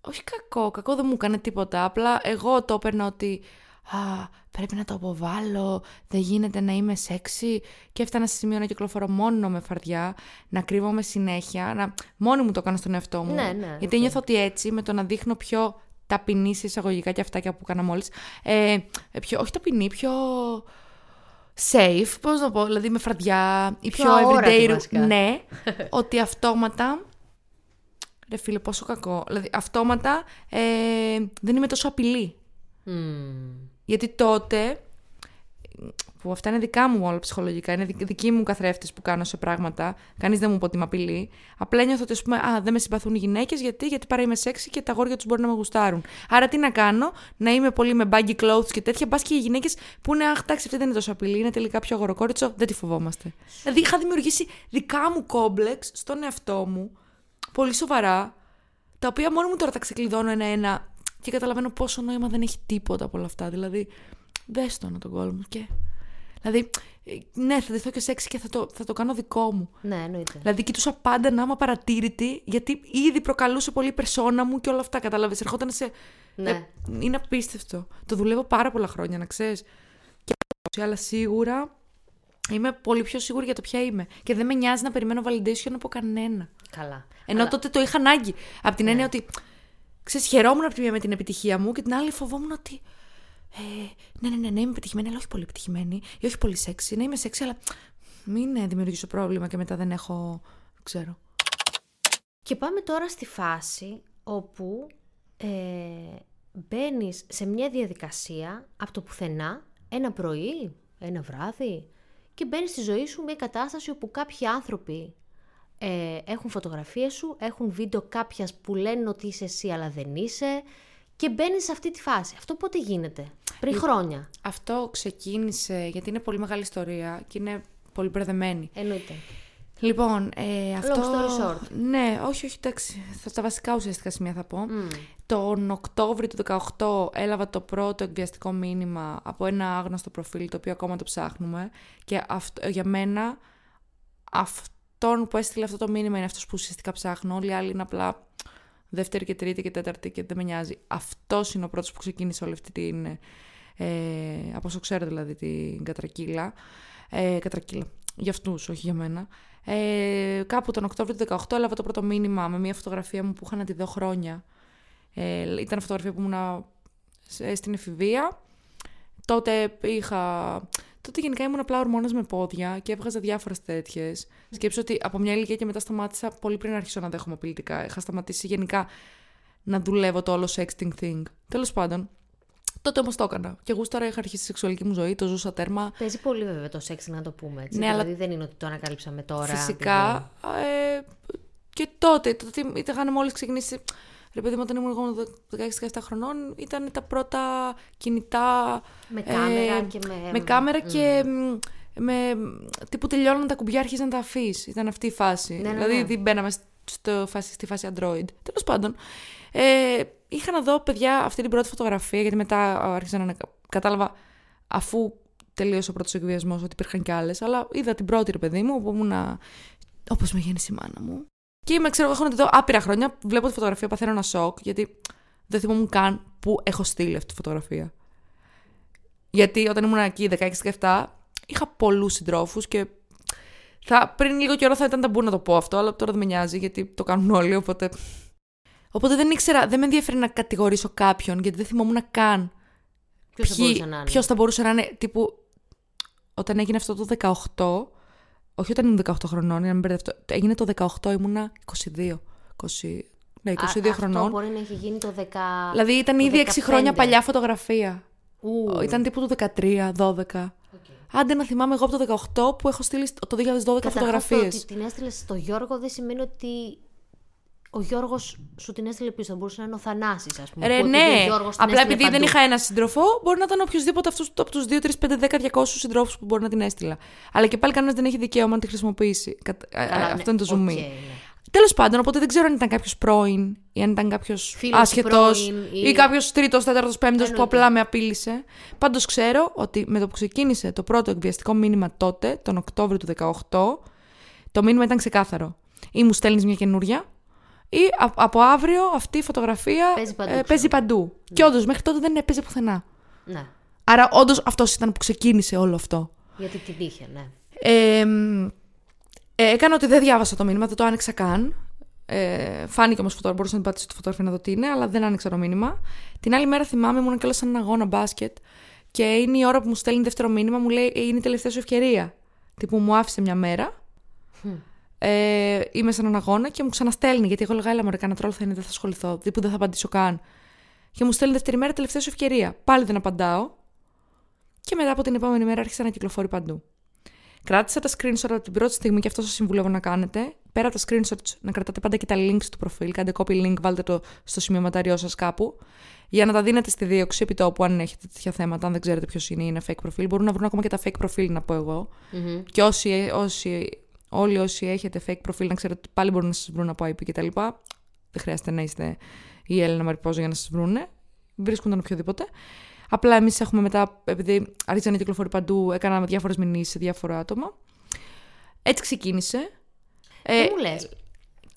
Όχι κακό, κακό δεν μου έκανε τίποτα. Απλά εγώ το έπαιρνα ότι. Α, πρέπει να το αποβάλω, δεν γίνεται να είμαι σεξι. Και έφτανα σε σημείο να κυκλοφορώ μόνο με φαρδιά, να κρύβομαι συνέχεια. Να... Μόνη μου το κάνω στον εαυτό μου. Ναι, ναι, Γιατί οκ. νιώθω ότι έτσι, με το να δείχνω πιο ταπεινή σε εισαγωγικά και αυτά και που έκανα μόλις. Ε, πιο, όχι ταπεινή, πιο safe, πώς να πω, δηλαδή με φαρδιά ή Πιο πιο, αόρατη everyday. βασικά. Ναι, ότι αυτόματα. Ρε φίλε, πόσο κακό. Δηλαδή, αυτόματα ε, δεν είμαι τόσο απειλή. Γιατί τότε. Που αυτά είναι δικά μου όλα ψυχολογικά. Είναι δικ- δικοί μου καθρέφτες που κάνω σε πράγματα. Κανείς δεν μου πει ότι με απειλεί. Απλά νιώθω ότι ας πούμε, α, δεν με συμπαθούν οι γυναίκες γιατί, γιατί παρά είμαι σεξy και τα αγόρια τους μπορεί να με γουστάρουν. Άρα τι να κάνω, να είμαι πολύ με baggy clothes και τέτοια. Μπας και οι γυναίκες που είναι, αχ, εντάξει, αυτή δεν είναι τόσο απειλή, είναι τελικά πιο αγοροκόριτσο, δεν τη φοβόμαστε. Δηλαδή είχα δημιουργήσει δικά μου κόμπλεξ στον εαυτό μου, πολύ σοβαρά, τα οποία μόνο μου τώρα τα ξεκλειδώνω ένα-ένα και καταλαβαίνω πόσο νόημα δεν έχει τίποτα από όλα αυτά. Δηλαδή, δες το να τον κόλμο και. Δηλαδή, ε, ναι, θα ντυθώ και σεξ και θα το, θα το κάνω δικό μου. Ναι, εννοείται. Δηλαδή, κοιτούσα πάντα να είμαι απαρατήρητη, γιατί ήδη προκαλούσε πολύ η περσόνα μου και όλα αυτά. Κατάλαβες, ερχόταν σε. Ναι. Ε, είναι απίστευτο. Το δουλεύω πάρα πολλά χρόνια, να ξέρεις. Και αλλά σίγουρα είμαι πολύ πιο σίγουρη για το ποια είμαι. Και δεν με νοιάζει να περιμένω validation από κανένα. Καλά. Ενώ Αλλά- τότε το είχα ανάγκη. Από την έννοια ότι. Ξέρεις, χαιρόμουν από τη μία με την επιτυχία μου και την άλλη φοβόμουν ότι. Ε, ναι, ναι, ναι, ναι, είμαι επιτυχημένη, αλλά όχι πολύ επιτυχημένη. Ή όχι πολύ σεξι. Ναι, είμαι σεξι, αλλά μην ε, δημιουργήσω πρόβλημα και μετά δεν έχω. Δεν ξέρω. Και πάμε τώρα στη φάση όπου ε, μπαίνεις σε μια διαδικασία από το πουθενά, ένα πρωί, ένα βράδυ και μπαίνεις στη ζωή σου μια κατάσταση όπου κάποιοι άνθρωποι ε, έχουν φωτογραφίες σου, έχουν βίντεο κάποιας που λένε ότι είσαι εσύ αλλά δεν είσαι και μπαίνεις σε αυτή τη φάση. Αυτό πότε γίνεται, πριν χρόνια. Αυτό ξεκίνησε γιατί είναι πολύ μεγάλη ιστορία και είναι πολύ μπερδεμένη. Εννοείται. Λοιπόν, ε, αυτό. story short. Ναι, όχι, όχι, εντάξει. Θα, τα βασικά ουσιαστικά σημεία θα πω. Τον Οκτώβριο του 18 έλαβα το πρώτο εκβιαστικό μήνυμα από ένα άγνωστο προφίλ, το οποίο ακόμα το ψάχνουμε. Και αυτό, για μένα, αυτόν που έστειλε αυτό το μήνυμα είναι αυτός που ουσιαστικά ψάχνω. Όλοι οι άλλοι είναι απλά δεύτερη και τρίτη και τέταρτη και δεν με νοιάζει. Αυτός είναι ο πρώτος που ξεκίνησε όλη αυτή την... Ε, από όσο ξέρω δηλαδή την κατρακύλα. Ε, κατρακύλα. για αυτούς, όχι για μένα. Ε, κάπου τον Οκτώβριο του 18 έλαβα το πρώτο μήνυμα με μια φωτογραφία μου που είχα να τη δω χρόνια. Ε, ήταν φωτογραφία που ήμουν στην εφηβεία. Τότε είχα. Τότε γενικά ήμουν απλά ορμόνα με πόδια και έβγαζα διάφορες τέτοιες. Σκέψω ότι από μια ηλικία και μετά σταμάτησα πολύ πριν αρχίσω να δέχομαι απειλητικά. Είχα σταματήσει γενικά να δουλεύω το όλο sexting thing. Τέλος πάντων, τότε όμως το έκανα. Και εγώ τώρα είχα αρχίσει τη σεξουαλική μου ζωή, το ζούσα τέρμα. Παίζει πολύ βέβαια το σεξ, να το πούμε έτσι. Ναι, δηλαδή αλλά- δεν είναι ότι το ανακαλύψαμε τώρα. Φυσικά. Ε, και τότε, τότε ήταν μόλις ξεκινήσει. Ρε παιδί μου, όταν ήμουν εγώ 16-17 χρονών, ήταν τα πρώτα κινητά. Με κάμερα ε, και με- Με κάμερα μ. και μ, με. τύπου τελειώναν τα κουμπιά, άρχιζαν να τα αφήσεις. Ήταν αυτή η φάση. Ναι, ναι, δηλαδή ναι. δεν μπαίναμε στο φάση, στη φάση Android. Τέλος πάντων. Ε, είχα να δω, παιδιά, αυτή την πρώτη φωτογραφία, γιατί μετά άρχισα να ανα- κατάλαβα αφού τελείωσε ο πρώτος εκβιασμός ότι υπήρχαν κι άλλες. Αλλά είδα την πρώτη, ρε παιδί μου, που ήμουν. Όπως με γέννησε η μάνα μου. Και είμαι, ξέρω, έχω να τη δω άπειρα χρόνια. Βλέπω τη φωτογραφία, παθαίνω ένα σοκ, γιατί δεν θυμόμουν καν που έχω στείλει αυτή τη φωτογραφία. Γιατί όταν ήμουν εκεί 16-17, είχα πολλούς συντρόφους και θα, πριν λίγο καιρό θα ήταν ταμπού να το πω αυτό, αλλά τώρα δεν με νοιάζει γιατί το κάνουν όλοι, οπότε. Οπότε δεν ήξερα, δεν με ενδιαφέρει να κατηγορήσω κάποιον, γιατί δεν θυμόμουν καν Ποιος θα μπορούσε να είναι. ποιος θα μπορούσε να είναι. Τύπου, όταν έγινε αυτό το 18, όχι όταν ήμουν 18 χρονών, για να μην μπερδευτώ, έγινε το 18, ήμουνα 22. 20, ναι, 22 Α, χρονών. Αυτό μπορεί να έχει γίνει το 10. Δηλαδή ήταν το ήδη 6 χρόνια 15. παλιά φωτογραφία. Ου, Ήταν τύπου του 13, 12. Άντε να θυμάμαι εγώ από το 18 που έχω στείλει το 2012 Καταρχάς, το φωτογραφίες. ότι την έστειλες στο Γιώργο δεν σημαίνει ότι ο Γιώργος σου την έστειλε πίσω. Θα μπορούσε να είναι ο Θανάσης, ας πούμε. Ρε, που επειδή ο ναι. Γιώργος την Απλά έστειλε επειδή δεν παντού. είχα ένα σύντροφο, μπορεί να ήταν οποιοδήποτε αυτούς, από τους 2, 3, 5, 10, 200 συντρόφους που μπορεί να την έστειλα. Αλλά και πάλι κανένας δεν έχει δικαίωμα να τη χρησιμοποιήσει. Κατα- ε, Καλά, ε, ναι, Αυτό είναι το zoom οκ, in. ναι. Τέλος πάντων, οπότε δεν ξέρω αν ήταν κάποιος πρώην ή αν ήταν κάποιος Φίλος άσχετος πρώην ή- ή κάποιος τρίτος, τέταρτος, πέμπτος που Εννοείται. απλά με απείλησε. Πάντως ξέρω ότι με το που ξεκίνησε το πρώτο εκβιαστικό μήνυμα τότε, τον Οκτώβριο του 18, το μήνυμα ήταν ξεκάθαρο. Ή μου στέλνεις μια καινούρια, ή α- από αύριο αυτή η φωτογραφία Παίζει παντού, ε, ξέρω. παίζει παντού. Και όντως μέχρι τότε δεν έπαιζε πουθενά. Ναι. Άρα όντως αυτός ήταν που ξεκίνησε όλο αυτό. Γιατί την είχε, ναι. Ε, μ, ε, έκανα ότι δεν διάβασα το μήνυμα, δεν το άνοιξα καν. Ε, φάνηκε όμως φωτογραφία, μπορούσα να την πατήσω τη φωτογραφία να δω τι είναι, αλλά δεν άνοιξα το μήνυμα. Την άλλη μέρα θυμάμαι, ήμουν κιόλα σε έναν αγώνα μπάσκετ και είναι η ώρα που μου στέλνει δεύτερο μήνυμα, μου λέει «Ε, Είναι η τελευταία σου ευκαιρία. Τύπου μου άφησε μια μέρα. Ε, είμαι σε έναν αγώνα και μου ξαναστέλνει, γιατί εγώ έλεγα Έλα, μωρέ, κάνα τρόλ θα είναι, δεν θα ασχοληθώ. Τύπου δεν θα απαντήσω καν. Και μου στέλνει δεύτερη μέρα, τελευταία σου ευκαιρία. Πάλι δεν απαντάω. Και μετά από την επόμενη μέρα άρχισα να κυκλοφορεί παντού. Κράτησα τα screenshot από την πρώτη στιγμή και αυτό σας συμβουλεύω να κάνετε. Πέρα από τα screenshots, να κρατάτε πάντα και τα links του προφίλ. Κάντε copy link, βάλτε το στο σημειωματάριό σας κάπου. Για να τα δίνετε στη δίωξη επί τόπου, αν έχετε τέτοια θέματα. Αν δεν ξέρετε ποιος είναι ή είναι fake προφίλ. Μπορούν να βρουν ακόμα και τα fake προφίλ, να πω εγώ. Μμμ. Και όσοι, όσοι, όλοι όσοι έχετε fake προφίλ, να ξέρετε ότι πάλι μπορούν να σας βρουν από IP κτλ. Δεν χρειάζεται να είστε η Έλληνα Μαριπόζο για να σας βρούνε. Βρίσκουν τον οποιοδήποτε. Απλά εμείς έχουμε μετά, επειδή άρχισε να κυκλοφορεί παντού, έκανα διάφορες μηνύσεις σε διάφορα άτομα. Έτσι ξεκίνησε. Ε, Τι μου λες.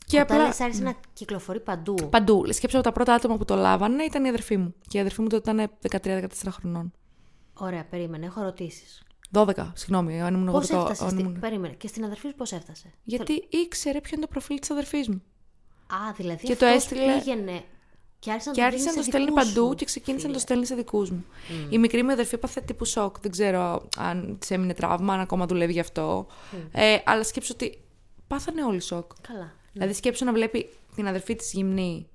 και Όταν απλά. λες άρχισε να κυκλοφορεί παντού. Παντού. Σκέψω ότι τα πρώτα άτομα που το λάβανε ήταν η αδερφή μου. Και η αδερφή μου τότε ήταν 13-14 χρονών. Ωραία, περίμενε, έχω ερωτήσεις. 12, συγγνώμη, αν ήμουν Πώς εγώ το- έφτασες. αν Στη... ήμουν- Περίμενε. Και στην αδερφή σου πώς έφτασε; Γιατί ήξερε ποιο είναι το προφίλ της αδερφής μου. Α, δηλαδή. Και το αυτός έστειλε- Πήγαινε και άρχισε να Και το, άρχισε να δίνει το σε στέλνει δικούς παντού σου, και ξεκίνησε να το φίλε. στέλνει σε δικούς μου. Η μικρή μου αδερφή έπαθε τύπου σοκ. Δεν ξέρω αν της έμεινε τραύμα, αν ακόμα δουλεύει γι' αυτό. Ε, αλλά σκέψω ότι πάθανε όλοι σοκ. Καλά. Δηλαδή σκέψω να βλέπει την αδερφή της γυμνή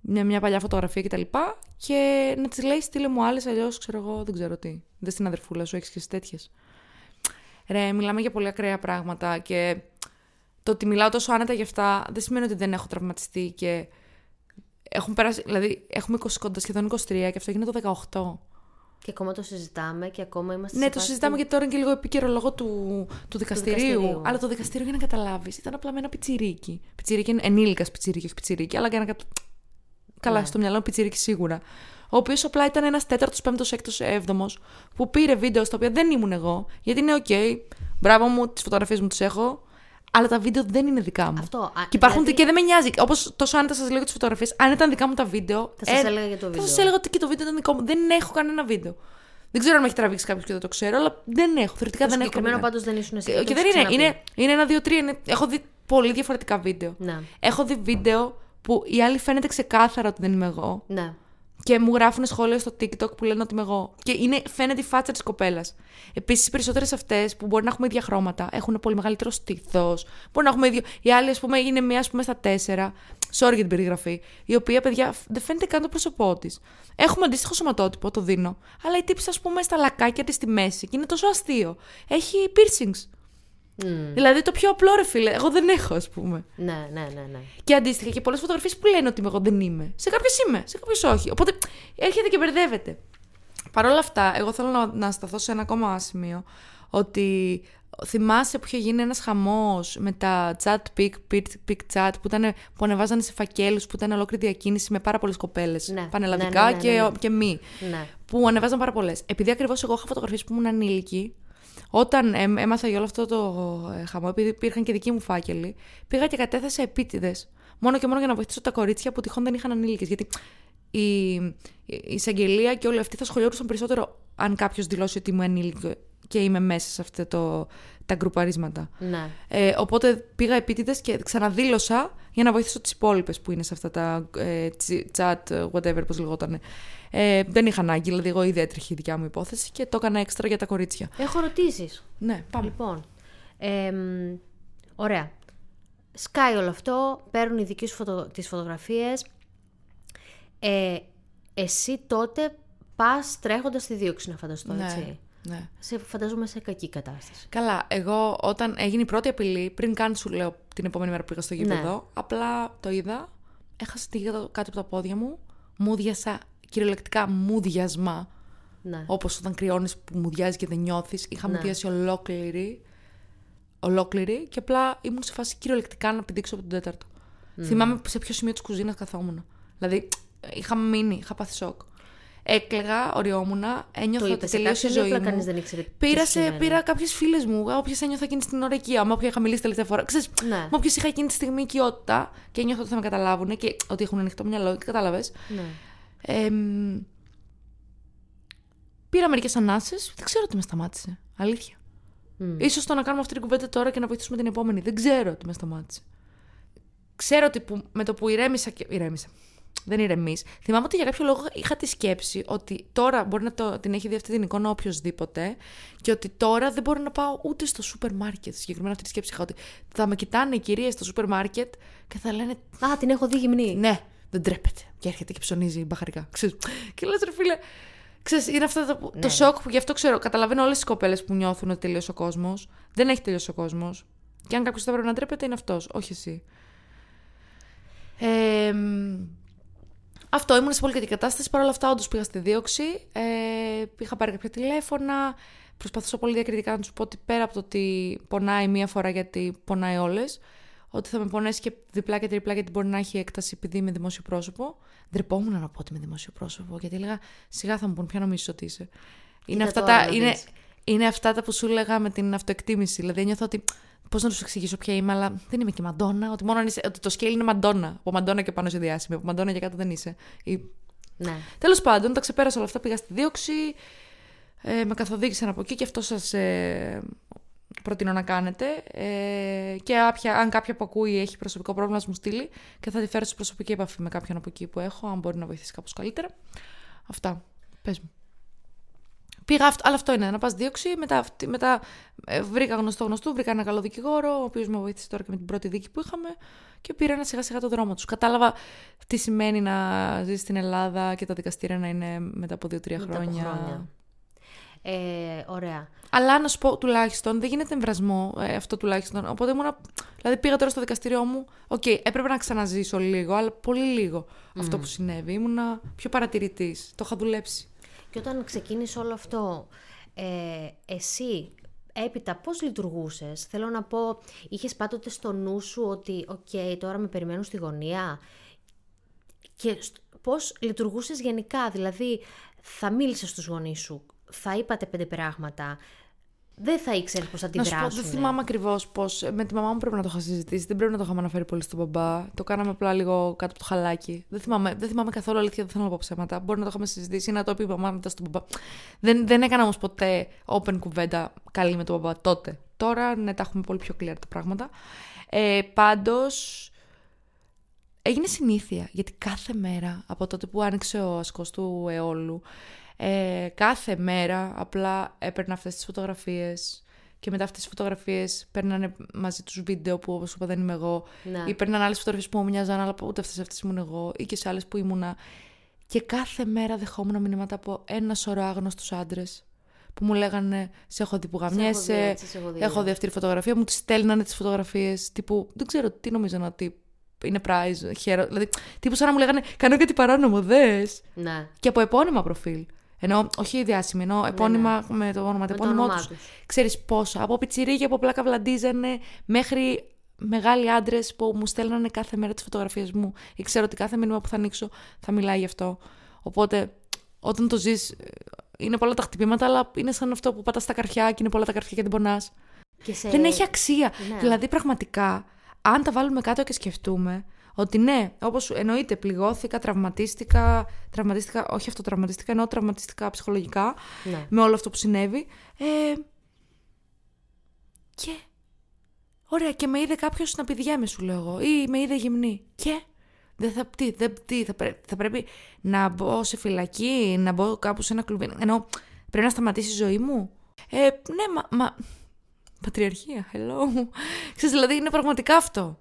μια, μια παλιά φωτογραφία κτλ. Και, και να της λέει στείλε μου άλλες, αλλιώς ξέρω εγώ δεν ξέρω τι. Δεν στην αδερφούλα σου, έχεις και τέτοιες. Ρε, μιλάμε για πολύ ακραία πράγματα και το ότι μιλάω τόσο άνετα για αυτά δεν σημαίνει ότι δεν έχω τραυματιστεί και έχουν περάσει, δηλαδή έχουμε 20, κοντά σχεδόν 23 και αυτό έγινε το 18. Και ακόμα το συζητάμε και ακόμα είμαστε. Ναι, σε το φάση συζητάμε του- γιατί τώρα είναι και λίγο επίκαιρο λόγω του, του, δικαστηρίου, δικαστηρίου. Αλλά το δικαστήριο για να καταλάβεις ήταν απλά με ένα πιτσιρίκι. Πιτσιρίκι είναι ενήλικας πιτσιρίκι, όχι πιτσιρίκι, αλλά για να. Κατα- Καλά, Ναι. στο μυαλό μου πιτσιρίκι σίγουρα. Ο οποίος απλά ήταν ένας τέταρτος, πέμπτος, έκτος, έβδομος που πήρε βίντεο στα οποία δεν ήμουν εγώ. Γιατί είναι οκ, μπράβο μου, τις φωτογραφίες μου τις έχω. Αλλά τα βίντεο δεν είναι δικά μου. Αυτό, α, Και υπάρχουν δηλαδή- και δεν με νοιάζει. Όπως τόσο άνετα σας λέω για τις φωτογραφίες, αν ήταν δικά μου τα βίντεο. Θα σας έλεγα για το Θα βίντεο. σας έλεγα ότι και το βίντεο ήταν δικό μου. Δεν έχω κανένα βίντεο. Δεν ξέρω αν με έχει τραβήξει κάποιος και δεν το ξέρω, αλλά δεν έχω. Θεωρητικά Το δεν έχω. συγκεκριμένο καμία. πάντως δεν ήσουν εσύ. Και, το και έχεις δεν είναι. ξαναπεί. Είναι, είναι ένα, δύο, τρία. Είναι, έχω δει πολύ διαφορετικά βίντεο. Ναι. Έχω δει βίντεο που η άλλη φαίνεται ξεκάθαρα ότι δεν είμαι εγώ. Ναι. Και μου γράφουν σχόλια στο TikTok που λένε ότι είμαι εγώ. Και είναι, φαίνεται η φάτσα της κοπέλας. Επίσης, οι περισσότερες αυτές που μπορεί να έχουμε ίδια χρώματα έχουν πολύ μεγαλύτερο στήθος. Μπορεί να έχουμε ίδιο. Η άλλη, ας πούμε, είναι μία, ας πούμε, στα τέσσερα. Sorry για την περιγραφή. Η οποία, παιδιά, δεν φαίνεται καν το πρόσωπό της. Έχουμε αντίστοιχο σωματότυπο, το δίνω. Αλλά η τύψη, ας πούμε, στα λακάκια της στη μέση. Και είναι τόσο αστείο. Έχει piercings. Μμ. Δηλαδή το πιο απλό, ρε φίλε. Εγώ δεν έχω, ας πούμε. Ναι, ναι, ναι, ναι. Και αντίστοιχα και πολλές φωτογραφίες που λένε ότι είμαι εγώ δεν είμαι. Σε κάποιες είμαι, σε κάποιες όχι. Οπότε έρχεται και μπερδεύεται. Παρ' όλα αυτά, εγώ θέλω να, να σταθώ σε ένα ακόμα σημείο. Ότι θυμάσαι που είχε γίνει ένας χαμός με τα chat pic, pic, pic chat που, ήταν, που ανεβάζανε σε φακέλους, που ήταν ολόκληρη διακίνηση με πάρα πολλές κοπέλες. Ναι, πανελλαδικά ναι, ναι, ναι, και, ναι. και μη. ναι. Που ανεβάζαν πάρα πολλές. Επειδή ακριβώς εγώ είχα φωτογραφίες που ήμουν ανήλικη, όταν εμ- έμαθα για όλο αυτό το ε, χαμό, επειδή υπήρχαν και δικοί μου φάκελοι, πήγα και κατέθεσα επίτηδες. Μόνο και μόνο για να βοηθήσω τα κορίτσια που τυχόν δεν είχαν ανήλικες. Γιατί η, η εισαγγελία και όλοι αυτοί θα σχολιάσουν περισσότερο αν κάποιος δηλώσει ότι είμαι ανήλικο και είμαι μέσα σε αυτά το, τα γκρουπαρίσματα. ναι. Ε, οπότε πήγα επίτηδες και ξαναδήλωσα για να βοηθήσω τις υπόλοιπες που είναι σε αυτά τα ε, τσι- chat, whatever, πώς λεγόταν. Ε, δεν είχα ανάγκη, δηλαδή εγώ ήδη έτρεχε η δικιά μου υπόθεση και το έκανα έξτρα για τα κορίτσια. Έχω ερωτήσεις. Ναι, πάμε. Λοιπόν, εμ, ωραία. Σκάει όλο αυτό, παίρνουν οι δικοί σου φωτο... τις φωτογραφίες. Ε, εσύ τότε πας τρέχοντας στη δίωξη να φανταστώ, ναι, έτσι. Ναι. Σε φαντάζομαι σε κακή κατάσταση. Καλά, εγώ όταν έγινε η πρώτη απειλή, πριν καν σου λέω την επόμενη μέρα που πήγα στο γήπεδο, Ναι. απλά το είδα, έχασα τη γίδα κάτω από τα πόδια μου, μούδιασα, κυριολεκτικά μούδιασμα, Ναι. όπως όταν κρυώνεις που μουδιάζει και δεν νιώθεις, είχα Ναι. μουδιάσει ολόκληρη, ολόκληρη και απλά ήμουν σε φάση κυριολεκτικά να πηδήξω από τον τέταρτο. Θυμάμαι σε ποιο σημείο της κουζίνας καθόμουν. Δηλαδή, είχα μείνει, είχα πάθει σοκ. Έκλαιγα, οριόμουνα, ένιωθα Το ότι είπες σε τελείωσε η κάποιον ή ζωή απλά μου. κανείς δεν ήξερε τι Πήρα, σε, συμβαίνει; πήρα κάποιες φίλες μου, όποιες ένιωθα εκείνη στην ώρα οικία, με όποια είχα μιλήσει τελευταία φορά. Ξέρεις, Ναι. με όποιες είχα εκείνη τη στιγμή οικειότητα και ένιωθα ότι θα με καταλάβουν και ότι έχουν ανοιχτό μυαλό και κατάλαβες. Ναι. Εμ, πήρα μερικές ανάσες. Δεν ξέρω τι με σταμάτησε. Αλήθεια. Μμ. Ίσως το να κάνουμε αυτή την κουβέντα τώρα και να βοηθήσουμε την επόμενη. Δεν ξέρω τι με σταμάτησε. Ξέρω ότι που, με το που ηρέμησα και. ηρέμησα. Δεν ηρεμεί. Θυμάμαι ότι για κάποιο λόγο είχα τη σκέψη ότι τώρα μπορεί να το, την έχει δει αυτή την εικόνα οποιοδήποτε και ότι τώρα δεν μπορώ να πάω ούτε στο σούπερ μάρκετ. Συγκεκριμένα αυτή τη σκέψη είχα ότι θα με κοιτάνε οι κυρίες στο σούπερ μάρκετ και θα λένε Α, την έχω δει γυμνή. ναι, δεν τρέπεται. Και έρχεται και ψωνίζει μπαχαρικά. Ξέρεις. Και λες, ρε φίλε. Ξέρεις, είναι αυτό το, το Ναι. σοκ που γι' αυτό ξέρω. Καταλαβαίνω όλες τις κοπέλες που νιώθουν ότι τελείωσε ο κόσμος. Δεν έχει τελειώσει ο κόσμος. Και αν κάποιος θα πρέπει να ντρέπεται, είναι αυτός, όχι εσύ. Ε, μ, αυτό, ήμουν σε πολύ κακή κατάσταση. Παρ' όλα αυτά, όντως πήγα στη δίωξη. Ε, είχα πάρει κάποια τηλέφωνα. Προσπαθούσα πολύ διακριτικά να τους πω ότι πέρα από το ότι πονάει μία φορά γιατί πονάει όλες, ότι θα με πονέσει και διπλά και τριπλά γιατί μπορεί να έχει έκταση επειδή είμαι δημόσιο πρόσωπο. Ντρεπόμουν να πω ότι είμαι δημόσιο πρόσωπο, γιατί έλεγα σιγά θα μου πούν ποια νομίζεις ότι είσαι. Είναι Κοίτα αυτά, τώρα τα, να είναι, δεις. είναι αυτά τα που σου έλεγα με την αυτοεκτίμηση. Δηλαδή νιώθω ότι. Πώς να τους εξηγήσω ποια είμαι, αλλά δεν είμαι και μαντόνα. Ότι, μόνο αν είσαι, ότι το σκέλι είναι μαντόνα. Από μαντόνα και πάνω σε διάσημη. Από μαντόνα και κάτω δεν είσαι. Ή... Ναι. Τέλος πάντων, τα ξεπέρασα όλα αυτά. Πήγα στη δίωξη. Ε, με καθοδήγησαν από εκεί και αυτό σας ε, προτείνω να κάνετε. Ε, και άπια, αν κάποια που ακούει έχει προσωπικό πρόβλημα, να μου στείλει και θα τη φέρω σε προσωπική επαφή με κάποιον από εκεί που έχω, αν μπορεί να βοηθήσει κάπως καλύτερα. Αυτά. Πες μου. Πήγα αυτό, αλλά αυτό είναι, να πας δίωξη. Μετά, αυτή- μετά ε, βρήκα γνωστό γνωστού, βρήκα ένα καλό δικηγόρο, ο οποίος με βοήθησε τώρα και με την πρώτη δίκη που είχαμε και πήρα ένα σιγά σιγά το δρόμο τους. Κατάλαβα τι σημαίνει να ζεις στην Ελλάδα και τα δικαστήρια να είναι μετά από δύο-τρία Μετά από χρόνια. χρόνια. Ε, ωραία. Αλλά να σου πω τουλάχιστον, δεν γίνεται εν βρασμώ ε, αυτό τουλάχιστον. Οπότε ήμουν. Δηλαδή πήγα τώρα στο δικαστήριό μου. Οκ, έπρεπε να ξαναζήσω λίγο, αλλά πολύ λίγο αυτό που συνέβη. Ήμουνα πιο παρατηρητής. Το είχα δουλέψει. Και όταν ξεκίνησε όλο αυτό, ε, εσύ έπειτα πώς λειτουργούσες; Θέλω να πω, είχες πάντοτε στο νου σου ότι «ΟΚ, τώρα με περιμένουν στη γωνία» και σ- πώς λειτουργούσες γενικά, δηλαδή θα μίλησες στους γονείς σου, θα είπατε πέντε πράγματα, δεν θα ήξερε πώς θα Να σου πω, αντιδράσουν. δεν θυμάμαι ακριβώς πώς. Με τη μαμά μου πρέπει να το είχα συζητήσει. Δεν πρέπει να το είχαμε αναφέρει πολύ στον μπαμπά. Το κάναμε απλά λίγο κάτω από το χαλάκι. Δεν θυμάμαι, δεν θυμάμαι καθόλου αλήθεια, δεν θέλω να πω ψέματα. Μπορεί να το είχαμε συζητήσει ή να το πει η μαμά μετά στον μπαμπά. Δεν, δεν έκανα όμως ποτέ open κουβέντα καλή με τον μπαμπά τότε. Τώρα ναι, τα έχουμε πολύ πιο clear τα πράγματα. Ε, Πάντως. Έγινε συνήθεια, γιατί κάθε μέρα από τότε που άνοιξε ο ασκός του αιώλου, ε, κάθε μέρα απλά έπαιρνα αυτές τις φωτογραφίες και μετά αυτές τις φωτογραφίες παίρνανε μαζί τους βίντεο που όπως είπα δεν είμαι εγώ Ναι. ή παίρνανε άλλες φωτογραφίες που μου μοιάζαν αλλά ούτε αυτές, αυτές ήμουν εγώ ή και σε άλλες που ήμουνα και κάθε μέρα δεχόμουν μηνύματα από ένας σωρό άγνωστους άντρες που μου λέγανε σε έχω δει που δει γαμιέσαι, έτσι, σε έχω δει, έχω ναι. δει αυτή τη φωτογραφία, μου τις στέλνανε τις φωτογραφίες τύπου δεν ξέρω τι νομίζανε ότι είναι prize, χαίρο, δηλαδή τύπου σαν να μου λέγανε κάνω κάτι παράνομο, δες Ναι. και από επώνυμα προφίλ. Ενώ, όχι διάσημη, ενώ επώνυμα με το όνομα, το Ναι, το επώνυμό όνομά τους. τους. Ξέρεις πόσα, από πιτσιρίκια, από πλάκα βλαντίζανε, μέχρι μεγάλοι άντρες που μου στέλνανε κάθε μέρα τις φωτογραφίες μου. Ή ξέρω ότι κάθε μήνυμα που θα ανοίξω θα μιλάει γι' αυτό. Οπότε, όταν το ζεις, ε, είναι πολλά τα χτυπήματα, αλλά είναι σαν αυτό που πατάς στα καρφιά και είναι πολλά τα καρφιά και δεν πονάς. Και σε... Δεν έχει αξία. Ναι. Δηλαδή, πραγματικά, αν τα βάλουμε κάτω και σκεφτούμε ότι ναι, όπως εννοείται, πληγώθηκα, τραυματίστηκα, τραυματίστηκα, όχι αυτό τραυματίστηκα, εννοώ τραυματίστηκα ψυχολογικά Ναι. με όλο αυτό που συνέβη. Ε, και. Ωραία, και με είδε κάποιος να πηδιέμαι, σου λέω εγώ, ή με είδε γυμνή. Και. Δεν θα, τι, δεν, τι, θα, πρέ- θα πρέπει να μπω σε φυλακή, να μπω κάπου σε ένα κλουβί. Ενώ πρέπει να σταματήσει η ζωή μου. Ε, ναι, μα, μα Πατριαρχία, hello. Ξέρεις, δηλαδή είναι πραγματικά αυτό.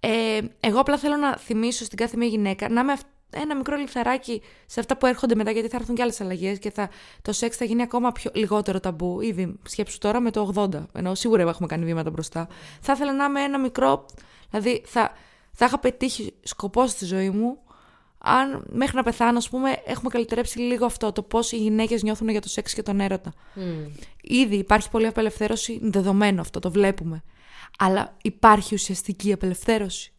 Ε, εγώ απλά θέλω να θυμίσω στην κάθε μία γυναίκα να είμαι αυ- ένα μικρό λιθαράκι σε αυτά που έρχονται μετά, γιατί θα έρθουν και άλλες αλλαγές και θα, το σεξ θα γίνει ακόμα πιο, λιγότερο ταμπού. Ήδη σκέψου τώρα με το 80, ενώ σίγουρα έχουμε κάνει βήματα μπροστά. Θα ήθελα να είμαι ένα μικρό. Δηλαδή θα, θα είχα πετύχει σκοπός στη ζωή μου αν μέχρι να πεθάνω, ας πούμε, έχουμε καλυτερέψει λίγο αυτό, το πώς οι γυναίκες νιώθουν για το σεξ και τον έρωτα. Μμ. Ήδη υπάρχει πολλή απελευθέρωση, δεδομένο αυτό, το βλέπουμε. Αλλά υπάρχει ουσιαστική απελευθέρωση.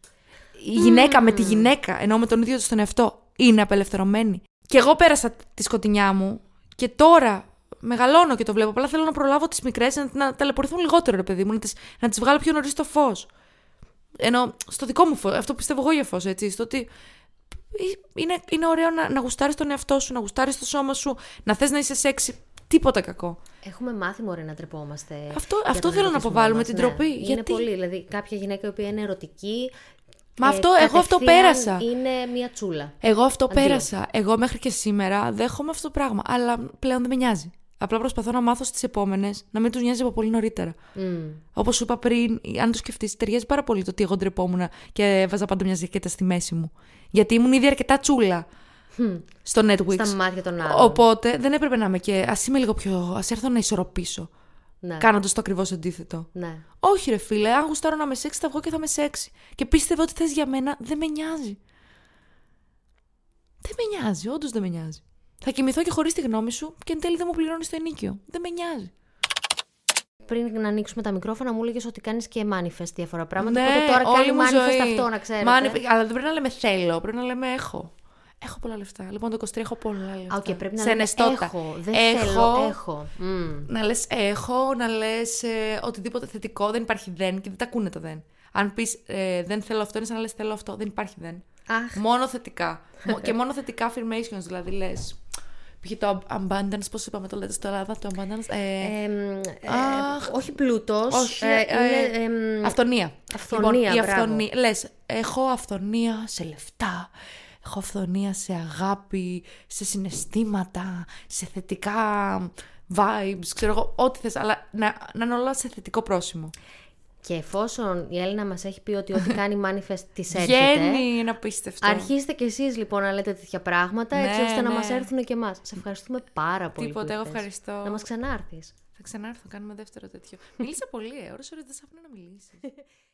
Η γυναίκα με τη γυναίκα, ενώ με τον ίδιο της τον εαυτό, είναι απελευθερωμένη. Και εγώ πέρασα τη σκοτεινιά μου και τώρα μεγαλώνω και το βλέπω. Απλά θέλω να προλάβω τις μικρές να, να ταλαιπωρηθούν λιγότερο, ρε παιδί μου, να τις, να τις βγάλω πιο νωρίς στο φως. Ενώ στο δικό μου φως, αυτό πιστεύω εγώ για φως, έτσι, στο ότι είναι, είναι ωραίο να, να γουστάρεις τον εαυτό σου, να γουστάρεις το σώμα σου, να θες να είσαι σεξι, τίποτα κακό. Έχουμε μάθει μωρέ να τρεπόμαστε. Αυτό- για αυτό τον θέλω να ερωτισμό αποβάλουμε, μας, την ναι. ντροπή, Είναι γιατί- πολύ. Δηλαδή, κάποια γυναίκα η οποία είναι ερωτική. Μα ε, αυτό- εγώ αυτό κατευθείαν πέρασα. Είναι μια τσούλα. Εγώ αυτό Αντίο. πέρασα. Εγώ μέχρι και σήμερα δέχομαι αυτό το πράγμα. Αλλά πλέον δεν με νοιάζει. Απλά προσπαθώ να μάθω στις επόμενες να μην τους νοιάζει από πολύ νωρίτερα. Μμ. Όπως σου είπα πριν, αν το σκεφτείς, ταιριάζει πάρα πολύ το ότι εγώ ντρεπόμουν και έβαζα πάντα μια ζακέτα στη μέση μου. Γιατί ήμουν ήδη αρκετά τσούλα στο Netflix. Στα μάτια των άλλων. Οπότε δεν έπρεπε να είμαι και. Α είμαι λίγο πιο. Α έρθω να ισορροπήσω. Ναι. Κάνοντας το ακριβώς αντίθετο. ναι. Όχι, ρε φίλε, αν γουστάρω να είμαι σεξ, θα βγω και θα είμαι σεξ. Και πίστευε ότι θες για μένα, δεν με νοιάζει. Δεν με νοιάζει, όντως δεν με νοιάζει. Θα κοιμηθώ και χωρίς τη γνώμη σου και εν τέλει δεν μου πληρώνεις το ενίκιο. Δεν με νοιάζει. Πριν να ανοίξουμε τα μικρόφωνα, μου έλεγες ότι κάνεις και manifest διάφορα πράγματα. ναι, οπότε τώρα όλη κάνει μου manifest ζωή. αυτό, να ξέρετε. Manifest- αλλά δεν πρέπει να λέμε θέλω, πρέπει να λέμε έχω. Έχω πολλά λεφτά. Λοιπόν, το 23 έχω πολλά λεφτά. Α, οκ, πρέπει να Σε λέμε ενεστώτα. έχω. Δεν έχω, θέλω, έχω. Μμ. Να λες έχω, να λες ε, οτιδήποτε θετικό, δεν υπάρχει δεν και δεν τα ακούνε το δεν. Αν πεις ε, δεν θέλω αυτό, είναι σαν να λες θέλω αυτό, δεν υπάρχει δεν. Αχ. Μόνο θετικά. Μο- και μόνο θετικά affirmations, δηλαδή λες. Π.χ. το abundance, πώς είπαμε το λέτε στο Ελλάδα, το abundance. Ε, Εμ, ε, Αχ. όχι πλούτος. όχι, ε, ε, είναι, εμ, αυθονία. αυθονία, η μπράβο. αυθονία. Λες, έχω αυθονία σε λεφτά, έχω αυθονία σε αγάπη, σε συναισθήματα, σε θετικά vibes, ξέρω εγώ, ό,τι θες, αλλά να, να είναι όλα σε θετικό πρόσημο. Και εφόσον η Έλληνα μας έχει πει ότι ό,τι κάνει manifest της έρχεται, Βγαίνει, είναι απίστευτο. αρχίστε κι εσείς λοιπόν να λέτε τέτοια πράγματα, έτσι Ναι, ώστε να ναι. μας έρθουν και εμάς. Σε ευχαριστούμε πάρα πολύ Τίποτα, που εγώ ήρθες. ευχαριστώ. Να μας ξανάρθεις. Θα ξανάρθω, κάνουμε δεύτερο τέτοιο. Μίλησα πολύ, ε, ώρες ώρες δεν σ' αφήνω να μιλήσεις.